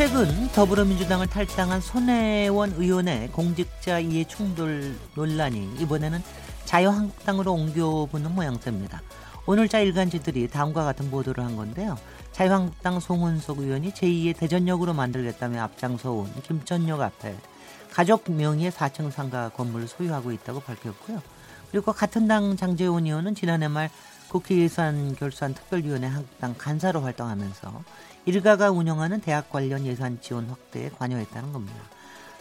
최근 더불어민주당을 탈당한 손혜원 의원의 공직자 이해 충돌 논란이 이번에는 자유한국당으로 옮겨붙는 모양새입니다. 오늘자 일간지들이 다음과 같은 보도를 한 건데요. 자유한국당 송은석 의원이 제2의 대전역으로 만들겠다며 앞장서온 김천역 앞에 가족 명의의 4층 상가 건물을 소유하고 있다고 밝혔고요. 그리고 같은 당 장재원 의원은 지난해 말 국회 예산 결산 특별위원회 한국당 간사로 활동하면서 일가가 운영하는 대학 관련 예산 지원 확대에 관여했다는 겁니다.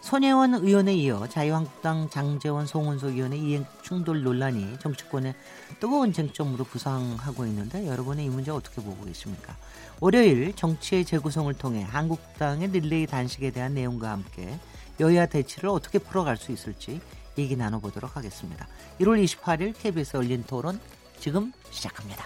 손혜원 의원에 이어 자유한국당 장재원 송은석 의원의 이행 충돌 논란이 정치권의 뜨거운 쟁점으로 부상하고 있는데 여러분의 이 문제 어떻게 보고 계십니까? 월요일 정치의 재구성을 통해 한국당의 릴레이 단식에 대한 내용과 함께 여야 대치를 어떻게 풀어갈 수 있을지 얘기 나눠보도록 하겠습니다. 1월 28일 KBS 열린 토론 지금 시작합니다.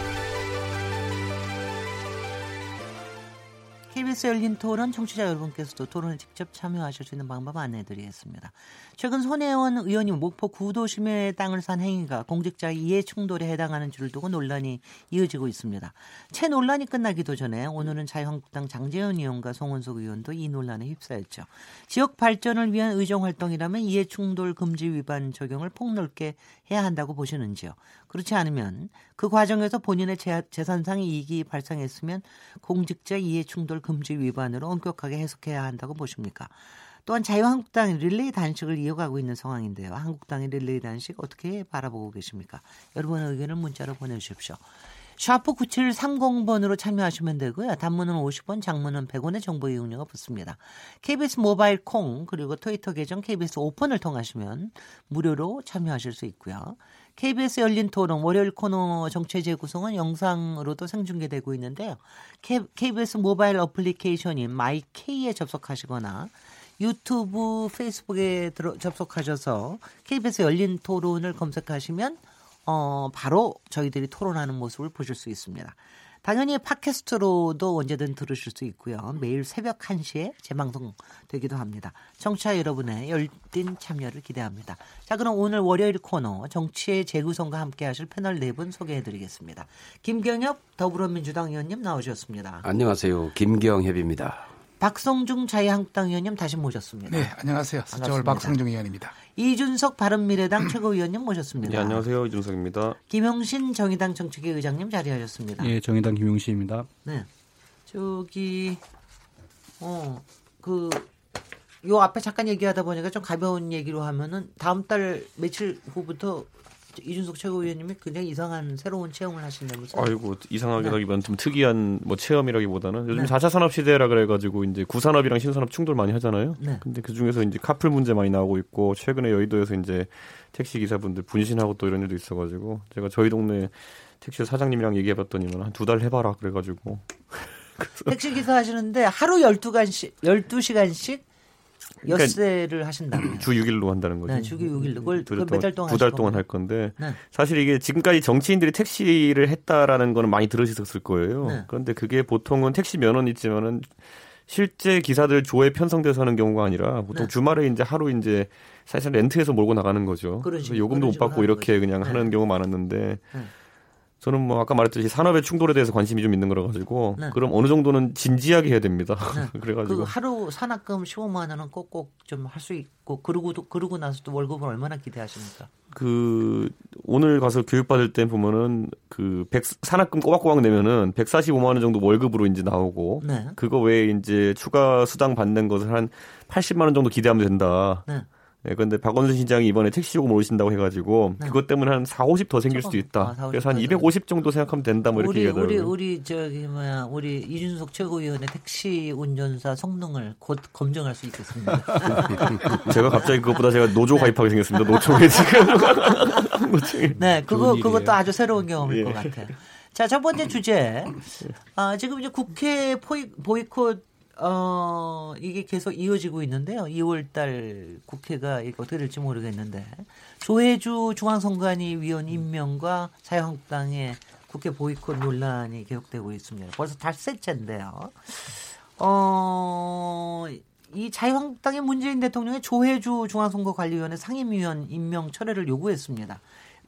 KBS 열린 토론 청취자 여러분께서도 토론에 직접 참여하실 수 있는 방법 안내해드리겠습니다. 최근 손혜원 의원이 목포 구도심의 땅을 산 행위가 공직자 이해 충돌에 해당하는 줄을 두고 논란이 이어지고 있습니다. 채 논란이 끝나기도 전에 오늘은 자유한국당 장재현 의원과 송원석 의원도 이 논란에 휩싸였죠. 지역 발전을 위한 의정 활동이라면 이해 충돌 금지 위반 적용을 폭넓게 해야 한다고 보시는지요? 그렇지 않으면 그 과정에서 본인의 재산상 이익이 발생했으면 공직자 이해 충돌 금지 위반으로 엄격하게 해석해야 한다고 보십니까? 또한 자유한국당이 릴레이 단식을 이어가고 있는 상황인데요. 한국당의 릴레이 단식 어떻게 바라보고 계십니까? 여러분의 의견을 문자로 보내주십시오. 샤프 9730번으로 참여하시면 되고요. 단문은 50원, 장문은 100원의 정보 이용료가 붙습니다. KBS 모바일 콩 그리고 트위터 계정 KBS 오픈을 통하시면 무료로 참여하실 수 있고요. KBS 열린 토론 월요일 코너 정치 재구성은 영상으로도 생중계되고 있는데요. KBS 모바일 어플리케이션인 마이케이에 접속하시거나 유튜브, 페이스북에 들어, 접속하셔서 KBS 열린 토론을 검색하시면 어, 바로 저희들이 토론하는 모습을 보실 수 있습니다. 당연히 팟캐스트로도 언제든 들으실 수 있고요. 매일 새벽 1시에 재방송 되기도 합니다. 청취자 여러분의 열띤 참여를 기대합니다. 자, 그럼 오늘 월요일 코너 정치의 재구성과 함께 하실 패널 네 분 소개해 드리겠습니다. 김경엽 더불어민주당 의원님 나오셨습니다. 안녕하세요. 김경협입니다. 박성중 자유한국당 의원님 다시 모셨습니다. 네, 안녕하세요. 수저월 박성중 의원입니다. 이준석 바른미래당 최고위원님 모셨습니다. 네, 안녕하세요. 이준석입니다. 김용신 정의당 정책위 의장님 자리하셨습니다. 예, 정의당 김용신입니다. 네. 저기 어그 요 앞에 잠깐 얘기하다 보니까 좀 가벼운 얘기로 하면은 다음 달 며칠 후부터 이준석 최고위원님이 굉장히 이상한 새로운 체험을 하신다면서요? 아이고 이상하게라기보다는 네. 좀 특이한 뭐 체험이라기보다는 요즘 네. 4차 산업 시대라 그래가지고 이제 구산업이랑 신산업 충돌 많이 하잖아요. 네. 근데 그 중에서 이제 카풀 문제 많이 나오고 있고 최근에 여의도에서 이제 택시 기사분들 분신하고 또 이런 일도 있어가지고 제가 저희 동네 택시 사장님이랑 얘기해봤더니만 한 두 달 해봐라 그래가지고 택시 기사 하시는데 하루 12시간씩 12시간씩 그러니까 엿새를 그러니까 하신다면 주 6일로 한다는 거죠. 네, 주 6일로 그걸 몇달 동안 두달 동안 할 건데 네. 사실 이게 지금까지 정치인들이 택시를 했다라는 거는 많이 들으셨을 거예요. 네. 그런데 그게 보통은 택시 면허는 있지만은 실제 기사들 조에 편성돼서 하는 경우가 아니라 보통 네. 주말에 이제 하루 이제 사실 렌트해서 몰고 나가는 거죠. 그래서 요금도 못 받고 이렇게 거죠. 그냥 하는 네. 경우가 많았는데 네. 저는 뭐 아까 말했듯이 산업의 충돌에 대해서 관심이 좀 있는 거라 가지고 네. 그럼 어느 정도는 진지하게 해야 됩니다. 네. 그래가지고 그 하루 산학금 15만 원은 꼭꼭 좀 할 수 있고 그러고 그러고 나서도 월급을 얼마나 기대하십니까? 그 오늘 가서 교육 받을 때 보면은 그 백, 산학금 꼬박꼬박 내면은 145만 원 정도 월급으로 이제 나오고 네. 그거 외에 이제 추가 수당 받는 것을 한 80만 원 정도 기대하면 된다. 네. 예, 근데 박원순 시장이 이번에 택시 요금 오르신다고 해가지고 네. 그것 때문에 한 4, 50 더 생길 수도 있다. 아, 그래서 한 250 정도 생각하면 된다. 뭐 이렇게 우리, 얘기하더라고요. 우리 우리 저기 뭐야 우리 이준석 최고위원의 택시 운전사 성능을 곧 검증할 수 있겠습니다. 제가 갑자기 그것보다 제가 노조 가입하게 생겼습니다. 노총에 지금. 네, 그거 그것도 아주 새로운 경험일 예. 것 같아요. 자, 첫 번째 주제. 아, 지금 이제 국회 포이, 보이콧 어, 이게 계속 이어지고 있는데요. 2월 달 국회가 이거 어떻게 될지 모르겠는데. 조혜주 중앙선관위 위원 임명과 자유한국당의 국회 보이콧 논란이 계속되고 있습니다. 벌써 닷새째인데요. 어, 이 자유한국당의 문재인 대통령의 조혜주 중앙선거관리위원회 상임위원 임명 철회를 요구했습니다.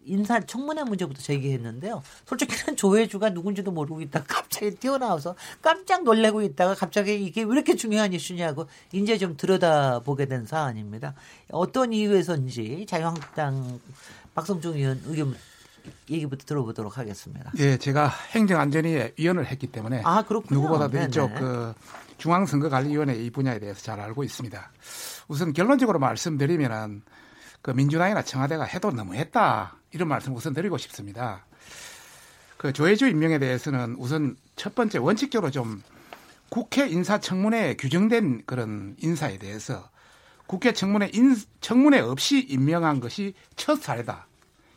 인사 청문회 문제부터 제기했는데요. 솔직히는 조회주가 누군지도 모르고 있다가 갑자기 튀어나와서 깜짝 놀래고 있다가 갑자기 이게 왜 이렇게 중요한 이슈냐고 이제 좀 들여다보게 된 사안입니다. 어떤 이유에서인지 자유한국당 박성중 의원 의견 얘기부터 들어보도록 하겠습니다. 예, 제가 행정안전위에 위원을 했기 때문에 아, 누구보다도 네네. 이쪽 그 중앙선거관리위원회 이 분야에 대해서 잘 알고 있습니다. 우선 결론적으로 말씀드리면은 그 민주당이나 청와대가 해도 너무했다 이런 말씀 우선 드리고 싶습니다. 그 조혜주 임명에 대해서는 우선 첫 번째 원칙적으로 좀 국회 인사청문회에 규정된 그런 인사에 대해서 국회 청문회 인, 청문회 없이 임명한 것이 첫 사례다.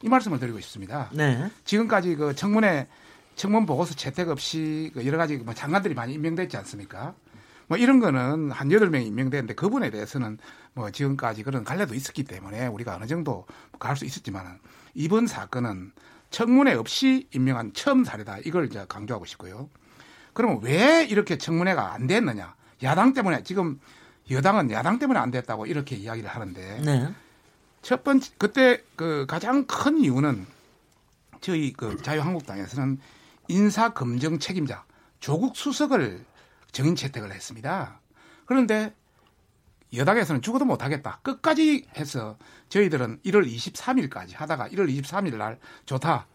이 말씀을 드리고 싶습니다. 네. 지금까지 그 청문회 청문 보고서 채택 없이 그 여러 가지 뭐 장관들이 많이 임명됐지 않습니까? 뭐 이런 거는 한 여덟 명이 임명되는데 그분에 대해서는 뭐 지금까지 그런 갈래도 있었기 때문에 우리가 어느 정도 갈 수 있었지만은 이번 사건은 청문회 없이 임명한 처음 사례다. 이걸 이제 강조하고 싶고요. 그러면 왜 이렇게 청문회가 안 됐느냐? 야당 때문에 지금 여당은 야당 때문에 안 됐다고 이렇게 이야기를 하는데 네. 첫 번째 그때 그 가장 큰 이유는 저희 그 자유한국당에서는 인사 검증 책임자 조국 수석을 정인 채택을 했습니다. 그런데 여당에서는 죽어도 못하겠다. 끝까지 해서 저희들은 1월 23일까지 하다가 1월 23일 날 좋다.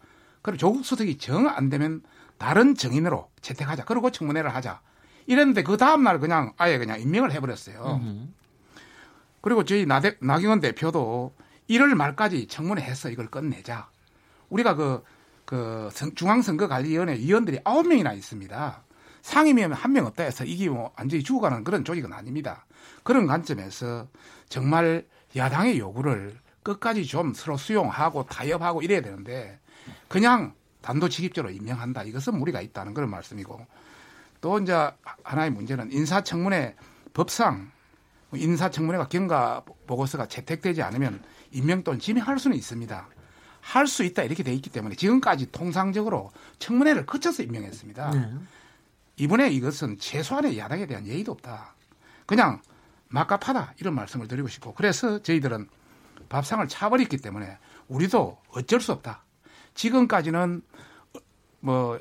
그럼 조국 수석이 정 안 되면 다른 정인으로 채택하자. 그리고 청문회를 하자. 이랬는데 그 다음날 그냥 아예 그냥 임명을 해버렸어요. 으흠. 그리고 저희 나대, 나경원 대표도 1월 말까지 청문회 해서 이걸 끝내자. 우리가 그, 그 중앙선거관리위원회 위원들이 9명이나 있습니다. 상임위원 한 명 없다 해서 이게 뭐 완전히 죽어가는 그런 조직은 아닙니다. 그런 관점에서 정말 야당의 요구를 끝까지 좀 서로 수용하고 타협하고 이래야 되는데 그냥 단도직입적으로 임명한다. 이것은 무리가 있다는 그런 말씀이고 또 이제 하나의 문제는 인사청문회 법상 인사청문회가 경과 보고서가 채택되지 않으면 임명 또는 지명할 수는 있습니다. 할 수 있다 이렇게 돼 있기 때문에 지금까지 통상적으로 청문회를 거쳐서 임명했습니다. 네. 이번에 이것은 최소한의 야당에 대한 예의도 없다. 그냥 막갑하다 이런 말씀을 드리고 싶고 그래서 저희들은 밥상을 차버렸기 때문에 우리도 어쩔 수 없다. 지금까지는 뭐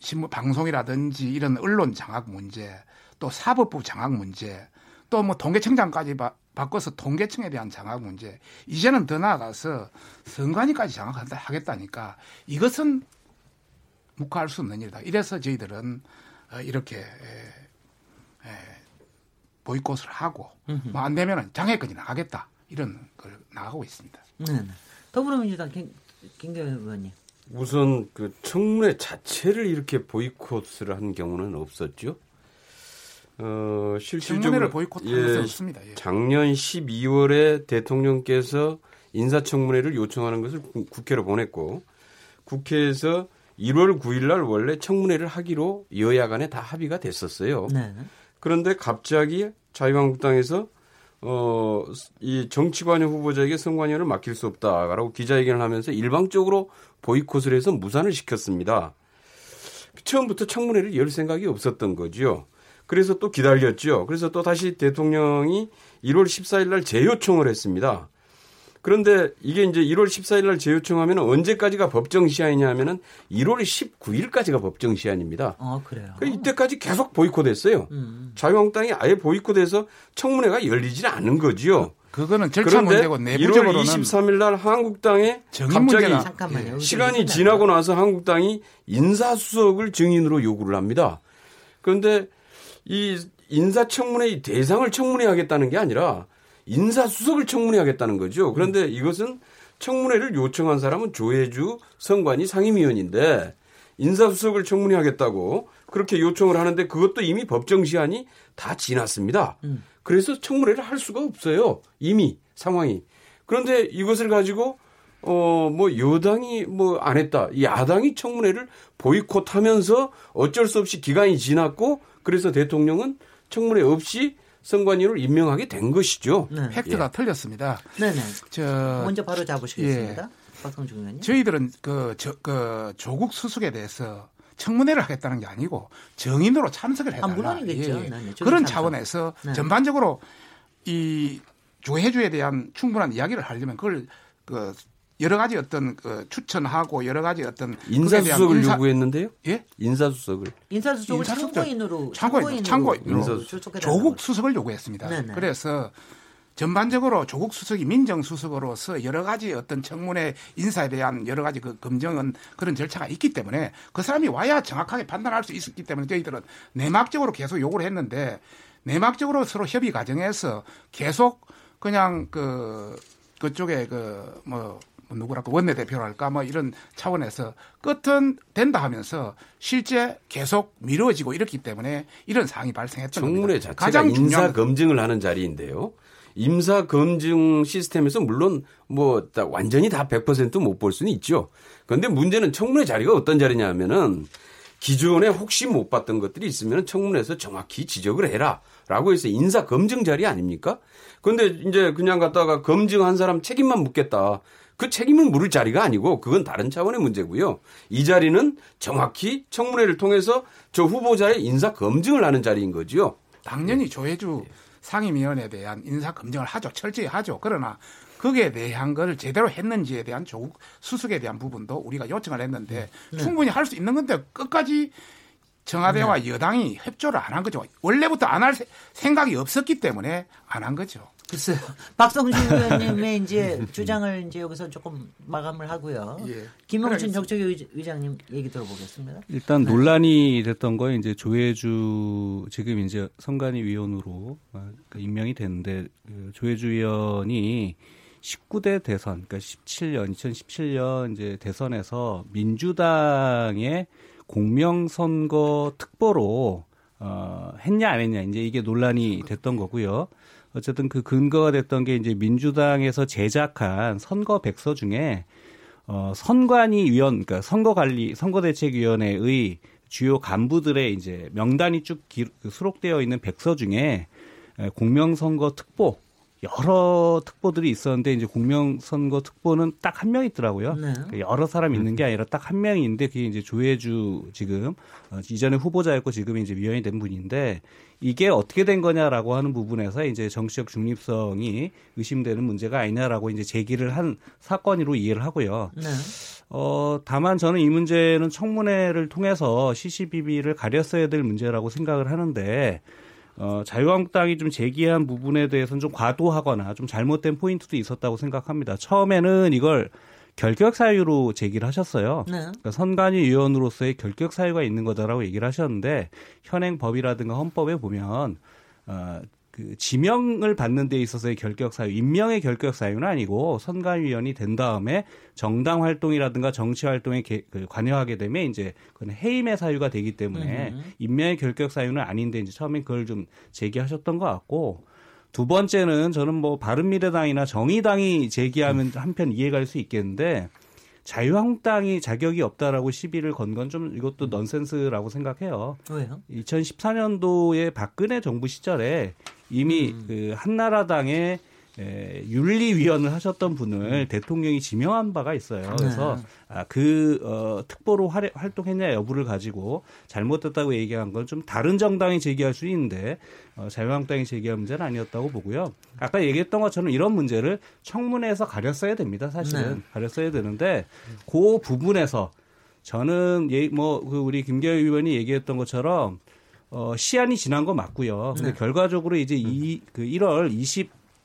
신문 방송이라든지 이런 언론 장악 문제 또 사법부 장악 문제 또 뭐 통계청장까지 바, 바꿔서 통계청에 대한 장악 문제 이제는 더 나아가서 선관위까지 장악한다 하겠다니까 이것은 묵과할 수 없는 일이다. 이래서 저희들은 어, 이렇게 보이콧을 하고 뭐 안 되면 장애권이 나가겠다 이런 걸 나가고 있습니다. 네. 더불어민주당 김, 김경현 의원님. 우선 그 청문회 자체를 이렇게 보이콧을 한 경우는 없었죠. 어, 실질적으로 보이콧한 예, 없습니다. 예. 작년 12월에 대통령께서 인사청문회를 요청하는 것을 국회로 보냈고 국회에서 1월 9일 날 원래 청문회를 하기로 여야 간에 다 합의가 됐었어요. 네. 그런데 갑자기 자유한국당에서 어, 이 정치관여 후보자에게 선관위원을 맡길 수 없다라고 기자회견을 하면서 일방적으로 보이콧을 해서 무산을 시켰습니다. 처음부터 청문회를 열 생각이 없었던 거죠. 그래서 또 기다렸죠. 그래서 또 다시 대통령이 1월 14일 날 재요청을 했습니다. 그런데 이게 이제 1월 14일 날 재요청하면 언제까지가 법정 시한이냐 하면은 1월 19일까지가 법정 시한입니다. 아, 그래요? 그러니까 이때까지 계속 보이콧했어요. 음. 자유한국당이 아예 보이콧해서 청문회가 열리지 않는 거지요. 그거는 절차 문제고 내부적으로는 1월 23일 날 한국당에 갑자기 잠깐만요. 시간이 지나고 나서 한국당이 인사수석을 증인으로 요구를 합니다. 그런데 이 인사청문회 대상을 청문회 하겠다는 게 아니라 인사수석을 청문회하겠다는 거죠. 그런데 이것은 청문회를 요청한 사람은 조혜주 선관위 상임위원인데 인사수석을 청문회하겠다고 그렇게 요청을 하는데 그것도 이미 법정 시한이 다 지났습니다. 음. 그래서 청문회를 할 수가 없어요. 이미 상황이. 그런데 이것을 가지고 어, 뭐, 여당이 뭐 안 했다. 야당이 청문회를 보이콧 하면서 어쩔 수 없이 기간이 지났고 그래서 대통령은 청문회 없이 선관위를 임명하게 된 것이죠. 네. 팩트가 예. 틀렸습니다. 네네. 저 먼저 바로 잡으시겠습니다. 예. 박성중 의원님. 저희들은 그, 저, 그 조국 수석에 대해서 청문회를 하겠다는 게 아니고 정인으로 참석을 해달라. 아, 물론이겠죠. 예. 네, 네. 그런 참석. 차원에서 네. 전반적으로 이 조혜주에 대한 충분한 이야기를 하려면 그걸 그 여러 가지 어떤 그 추천하고 여러 가지 어떤 인사수석을 인사... 요구했는데요. 예? 인사수석을. 인사수석을 참고인으로 참고인 참고인으로 조국 수석을 요구했습니다. 네네. 그래서 전반적으로 조국 수석이 민정 수석으로서 여러 가지 어떤 청문회 인사에 대한 여러 가지 그 검증은 그런 절차가 있기 때문에 그 사람이 와야 정확하게 판단할 수 있었기 때문에 저희들은 내막적으로 계속 요구를 했는데 내막적으로 서로 협의 과정에서 계속 그냥 그 그쪽에 그뭐 뭐 누구랄까 원내대표랄까 뭐 이런 차원에서 끝은 된다 하면서 실제 계속 미뤄지고 이렇기 때문에 이런 상황이 발생했던 청문회. 자체가 가장 인사 검증을 하는 자리인데요. 임사 검증 시스템에서 물론 뭐 완전히 다 100%못 볼 수는 있죠. 그런데 문제는 청문회 자리가 어떤 자리냐 하면은 기존에 혹시 못 봤던 것들이 있으면 청문회에서 정확히 지적을 해라라고 해서 인사 검증 자리 아닙니까? 그런데 이제 그냥 갖다가 검증한 사람 책임만 묻겠다. 그 책임을 물을 자리가 아니고 그건 다른 차원의 문제고요. 이 자리는 정확히 청문회를 통해서 저 후보자의 인사 검증을 하는 자리인 거죠. 당연히 조혜주 상임위원회에 대한 인사 검증을 하죠. 철저히 하죠. 그러나 거기에 대한 걸 제대로 했는지에 대한 조국 수석에 대한 부분도 우리가 요청을 했는데 네. 충분히 할 수 있는 건데 끝까지 청와대와 네. 여당이 협조를 안 한 거죠. 원래부터 안 할 생각이 없었기 때문에 안 한 거죠. 글쎄요. 박성준 의원님의 이제 주장을 이제 여기서 조금 마감을 하고요. 예. 김영춘 정책위 의장님 얘기 들어보겠습니다. 일단 네. 논란이 됐던 거에 이제 조혜주 지금 이제 선관위 위원으로 어, 그 임명이 됐는데 그 조혜주 의원이 19대 대선, 그러니까 17년, 2017년 이제 대선에서 민주당의 공명선거 특보로 어, 했냐 안 했냐 이제 이게 논란이 됐던 거고요. 어쨌든 그 근거가 됐던 게 이제 민주당에서 제작한 선거 백서 중에 어 선관위 위원 그러니까 선거관리 선거대책위원회의 주요 간부들의 이제 명단이 쭉 기, 그 수록되어 있는 백서 중에 공명선거 특보 여러 특보들이 있었는데 이제 공명선거 특보는 딱 한 명 있더라고요. 네. 그러니까 여러 사람 있는 게 아니라 딱 한 명이 있는데 그게 이제 조혜주 지금 어, 이전에 후보자였고 지금 이제 위원이 된 분인데 이게 어떻게 된 거냐라고 하는 부분에서 이제 정치적 중립성이 의심되는 문제가 아니냐라고 이제 제기를 한 사건으로 이해를 하고요. 네. 어, 다만 저는 이 문제는 청문회를 통해서 CCBB를 가렸어야 될 문제라고 생각을 하는데 어, 자유한국당이 좀 제기한 부분에 대해서는 좀 과도하거나 좀 잘못된 포인트도 있었다고 생각합니다. 처음에는 이걸 결격 사유로 제기를 하셨어요. 네. 그러니까 선관위 위원으로서의 결격 사유가 있는 거다라고 얘기를 하셨는데 현행 법이라든가 헌법에 보면 어, 그 지명을 받는 데 있어서의 결격 사유, 임명의 결격 사유는 아니고 선관위원이 된 다음에 정당 활동이라든가 정치 활동에 개, 그 관여하게 되면 이제 그건 해임의 사유가 되기 때문에 음. 임명의 결격 사유는 아닌데 이제 처음엔 그걸 좀 제기하셨던 것 같고 두 번째는 저는 뭐 바른미래당이나 정의당이 제기하면 한편 이해갈 수 있겠는데 자유한국당이 자격이 없다라고 시비를 건 건 좀 이것도 넌센스라고 생각해요. 왜요? 2014년도에 박근혜 정부 시절에 이미 음. 그 한나라당의 에, 윤리위원을 하셨던 분을 음. 대통령이 지명한 바가 있어요. 그래서 네. 아, 그 어, 특보로 활, 활동했냐 여부를 가지고 잘못됐다고 얘기한 건 좀 다른 정당이 제기할 수 있는데 어, 자유한국당이 제기할 문제는 아니었다고 보고요. 아까 얘기했던 것처럼 이런 문제를 청문회에서 가렸어야 됩니다. 사실은 네. 가렸어야 되는데 그 부분에서 저는 예, 뭐그 우리 김계현 의원이 얘기했던 것처럼 어, 시한이 지난 거 맞고요. 근데 네. 결과적으로 이제 이 그 1월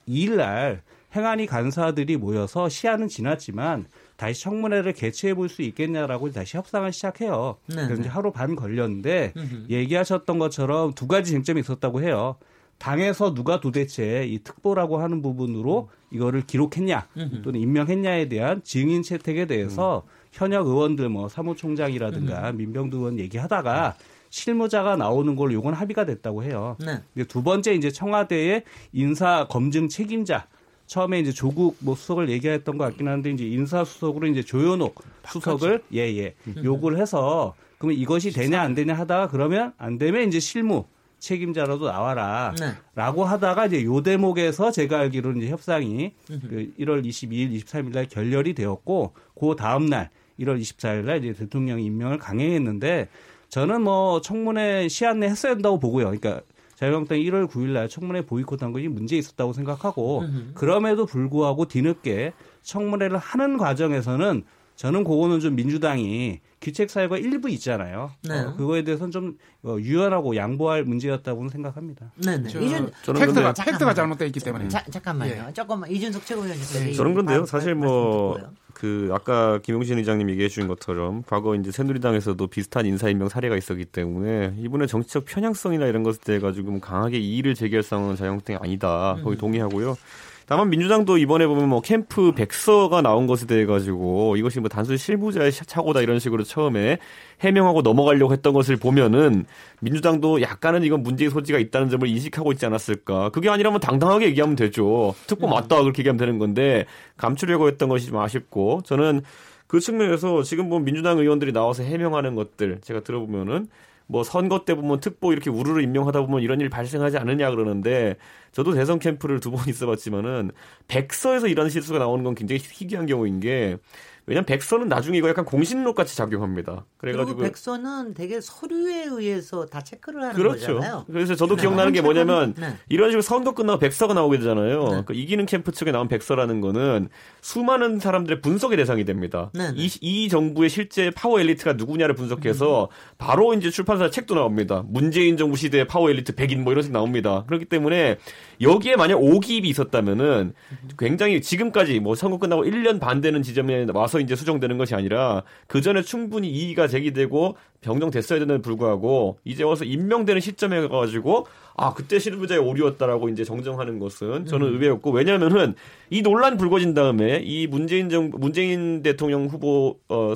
22일 날 행안위 간사들이 모여서 시한은 지났지만 다시 청문회를 개최해 볼 수 있겠냐라고 다시 협상을 시작해요. 네. 그래서 이제 하루 반 걸렸는데 음흠. 얘기하셨던 것처럼 두 가지 쟁점이 있었다고 해요. 당에서 누가 도대체 이 특보라고 하는 부분으로 이거를 기록했냐 또는 임명했냐에 대한 증인 채택에 대해서 현역 의원들 뭐 사무총장이라든가 민병두 의원 얘기하다가 실무자가 나오는 걸로 요건 합의가 됐다고 해요. 네. 두 번째 이제 청와대의 인사 검증 책임자 처음에 이제 조국 뭐 수석을 얘기했던 것 같긴 한데 이제 인사 수석으로 이제 조현옥 수석을 예예 예, 요구를 해서 그러면 이것이 되냐 안 되냐 하다가 그러면 안 되면 이제 실무 책임자라도 나와라. 네. 라고 하다가 이제 요 대목에서 제가 알기로는 이제 협상이 그 1월 22일, 23일 날 결렬이 되었고 그 다음 날 1월 24일 날 이제 대통령 임명을 강행했는데 저는 뭐 청문회 시한 내 했어야 된다고 보고요. 그러니까 자유한국당이 1월 9일 날 청문회 보이콧한 것이 문제 있었다고 생각하고 그럼에도 불구하고 뒤늦게 청문회를 하는 과정에서는 저는 그거는 좀 민주당이 규책 사유가 일부 있잖아요. 네. 어, 그거에 대해서는 좀 어, 유연하고 양보할 문제였다고 생각합니다. 네, 네. 이준 팩트가 팩트가 잘못되어 있기 때문에. 자, 잠깐만요. 예. 조금만 이준석 최고위원님. 네. 저는 그런데요. 사실 뭐. 그 아까 김용신 의장님 얘기해 주신 것처럼 과거 이제 새누리당에서도 비슷한 인사 임명 사례가 있었기 때문에 이번에 정치적 편향성이나 이런 것에 대해 가지고 강하게 이의를 제기할 상황은 자유한국당이 아니다. 거기 음. 동의하고요. 다만 민주당도 이번에 보면 뭐 캠프 백서가 나온 것에 대해 가지고 이것이 뭐 단순히 실무자의 착오다 이런 식으로 처음에 해명하고 넘어가려고 했던 것을 보면은 민주당도 약간은 이건 문제의 소지가 있다는 점을 인식하고 있지 않았을까. 그게 아니라면 당당하게 얘기하면 되죠. 특보 음. 맞다 그렇게 얘기하면 되는 건데 감추려고 했던 것이 좀 아쉽고 저는 그 측면에서 지금 뭐 민주당 의원들이 나와서 해명하는 것들 제가 들어보면은 뭐 선거 때 보면 특보 이렇게 우르르 임명하다 보면 이런 일 발생하지 않느냐 그러는데 저도 대선 캠프를 두 번 있어봤지만은 백서에서 이런 실수가 나오는 건 굉장히 희귀한 경우인 게 왜냐면 백서는 나중에 이거 약간 공신록 같이 작용합니다. 그래가지고 백서는 되게 서류에 의해서 다 체크를 하는 그렇죠. 거잖아요. 그래서 저도 네. 기억나는 게 뭐냐면 네. 이런 식으로 선거 끝나고 백서가 나오게 되잖아요. 네. 그러니까 이기는 캠프 측에 나온 백서라는 거는 수많은 사람들의 분석의 대상이 됩니다. 네, 네. 이, 이 정부의 실제 파워 엘리트가 누구냐를 분석해서 음. 바로 이제 출판사 책도 나옵니다. 문재인 정부 시대의 파워 엘리트 100인 뭐 이런 식 나옵니다. 그렇기 때문에 여기에 만약 오기입이 있었다면은 굉장히 지금까지 뭐 선거 끝나고 1년 반 되는 지점에 와서 이제 수정되는 것이 아니라 그 전에 충분히 이의가 제기되고 병정됐어야 되는 불구하고 이제 와서 임명되는 시점에 가가지고 아 그때 실무자의 오류였다라고 이제 정정하는 것은 저는 음. 의외였고 왜냐하면은 이 논란 불거진 다음에 이 문재인 정 문재인 대통령 후보 어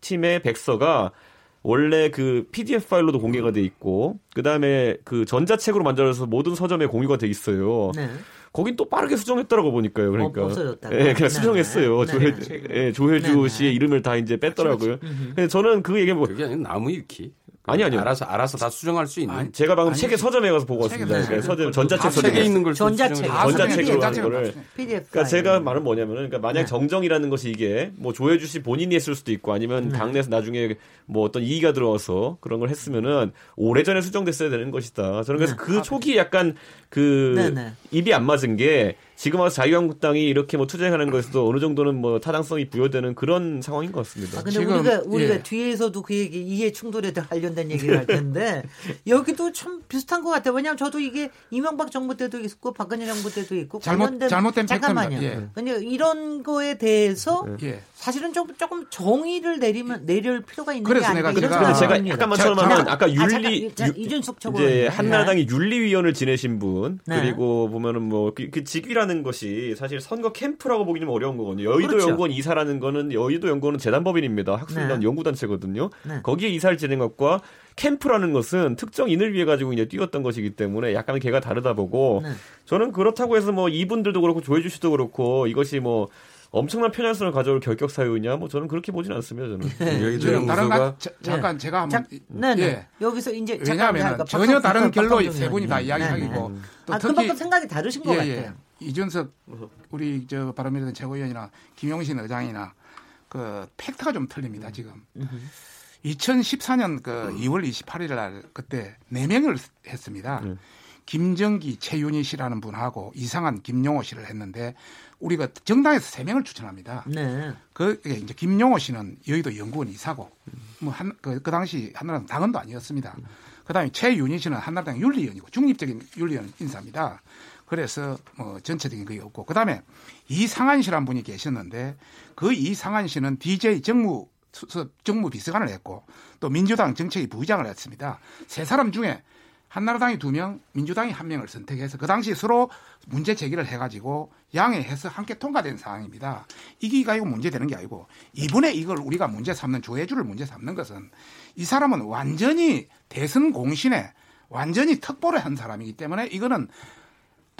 팀의 백서가 원래 그 PDF 파일로도 공개가 돼 있고 그다음에 그 전자책으로 만들어서 모든 서점에 공유가 돼 있어요. 네. 거긴 또 빠르게 수정했더라고 보니까요. 그러니까. 어, 예, 그냥 네. 수정했어요. 네. 조혜, 네. 예, 조혜주 네. 씨의 이름을 다 이제 뺐더라고요. 근데 저는 그 얘기는 뭐. 그게 아니라 나무 위키. 아니 아니요. 알아서 알아서 다 수정할 수 있는. 아니, 제가 방금 책에 서점에 가서 보고 왔습니다. 그러니까 서점 전자책 서점에 있는 걸 전자책 전자책으로 하는 거를. 그러니까 제가 말은 뭐냐면은 그러니까 만약 네. 정정이라는 것이 이게 뭐 조혜주 씨 본인이 했을 수도 있고 아니면 네. 당내에서 나중에 뭐 어떤 이의가 들어와서 그런 걸 했으면은 오래전에 수정됐어야 되는 것이다. 저는 그래서 네. 그 초기 약간 그 네, 네. 입이 안 맞은 게 지금 와서 자유한국당이 이렇게 뭐 투쟁하는 것에도 어느 정도는 뭐 타당성이 부여되는 그런 상황인 것 같습니다. 아, 근데 우리가 우리가 예. 뒤에서도 그 얘기 이해 충돌에 관련된 얘기를 할 텐데 여기도 참 비슷한 것 같아요. 왜냐하면 저도 이게 이명박 정부 때도 있고 박근혜 정부 때도 있고 잘못 잘못된 잠깐만요. 예. 근데 이런 거에 대해서 예. 사실은 좀 조금 정의를 내리면 내릴 필요가 있는 그래서 게 내가 제가, 제가 약간만 설명하면 아까 윤리 아, 이준석 이제 한나라당이 윤리위원을 지내신 분 네. 그리고 보면은 뭐 그 그 직위라는 것이 사실 선거 캠프라고 보기 좀 어려운 거거든요. 여의도 그렇죠. 연구원 이사라는 거는 여의도 연구원은 재단법인입니다. 학술단 네. 연구단체거든요. 네. 거기에 이사를 지낸 것과 캠프라는 것은 특정 인을 위해 가지고 이제 뛰었던 것이기 때문에 약간 개가 다르다 보고 네. 저는 그렇다고 해서 뭐 이분들도 그렇고 조혜주 씨도 그렇고 이것이 뭐 엄청난 편향성을 가져올 결격 사유냐? 뭐 저는 그렇게 보진 않습니다. 저는. 네. 여기 네. 다른 가, 자, 잠깐 네. 제가 한번 네, 네. 예. 여기서 이제 왜냐하면 전혀 다른 결로 세 분이 다 이야기하기고 네, 네. 또 아, 특히 그만큼 생각이 다르신 것 예, 예. 같아요. 이준석 우리 저 바른미래당 최고위원이나 김용신 의장이나 그 팩트가 좀 틀립니다. 지금. 2014년 그 2월 28일 날 그때 4명을 했습니다. 김정기, 최윤희 씨라는 분하고 이상한 김용호 씨를 했는데 우리가 정당에서 세 명을 추천합니다. 네. 그 이제 김용호 씨는 여의도 연구원 이사고 뭐한그 그 당시 한나라당 당원도 아니었습니다. 그다음에 최윤희 씨는 한나라당 윤리위원이고 중립적인 윤리위원 인사입니다. 그래서 뭐 전체적인 그게 없고 그다음에 이상한 씨란 분이 계셨는데 그 이상한 씨는 DJ 정무 정무 비서관을 했고 또 민주당 정책위 부의장을 했습니다. 세 사람 중에 한나라당이 두 명, 민주당이 한 명을 선택해서 그 당시 서로 문제 제기를 해가지고 양해해서 함께 통과된 상황입니다. 이게 가지고 문제되는 게 아니고 이번에 이걸 우리가 문제 삼는 조혜주를 문제 삼는 것은 이 사람은 완전히 대선 공신에 완전히 특보를 한 사람이기 때문에 이거는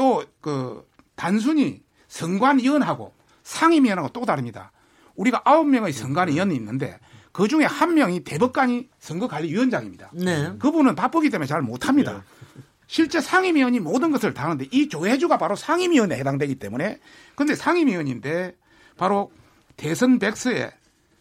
또 그 단순히 선관위원하고 상임위원하고 또 다릅니다. 우리가 아홉 명의 선관위원이 있는데 그 중에 한 명이 대법관이 선거관리위원장입니다. 네. 그분은 바쁘기 때문에 잘 못합니다. 실제 상임위원이 모든 것을 다 하는데 이 조혜주가 바로 상임위원에 해당되기 때문에 근데 상임위원인데 바로 대선 백서에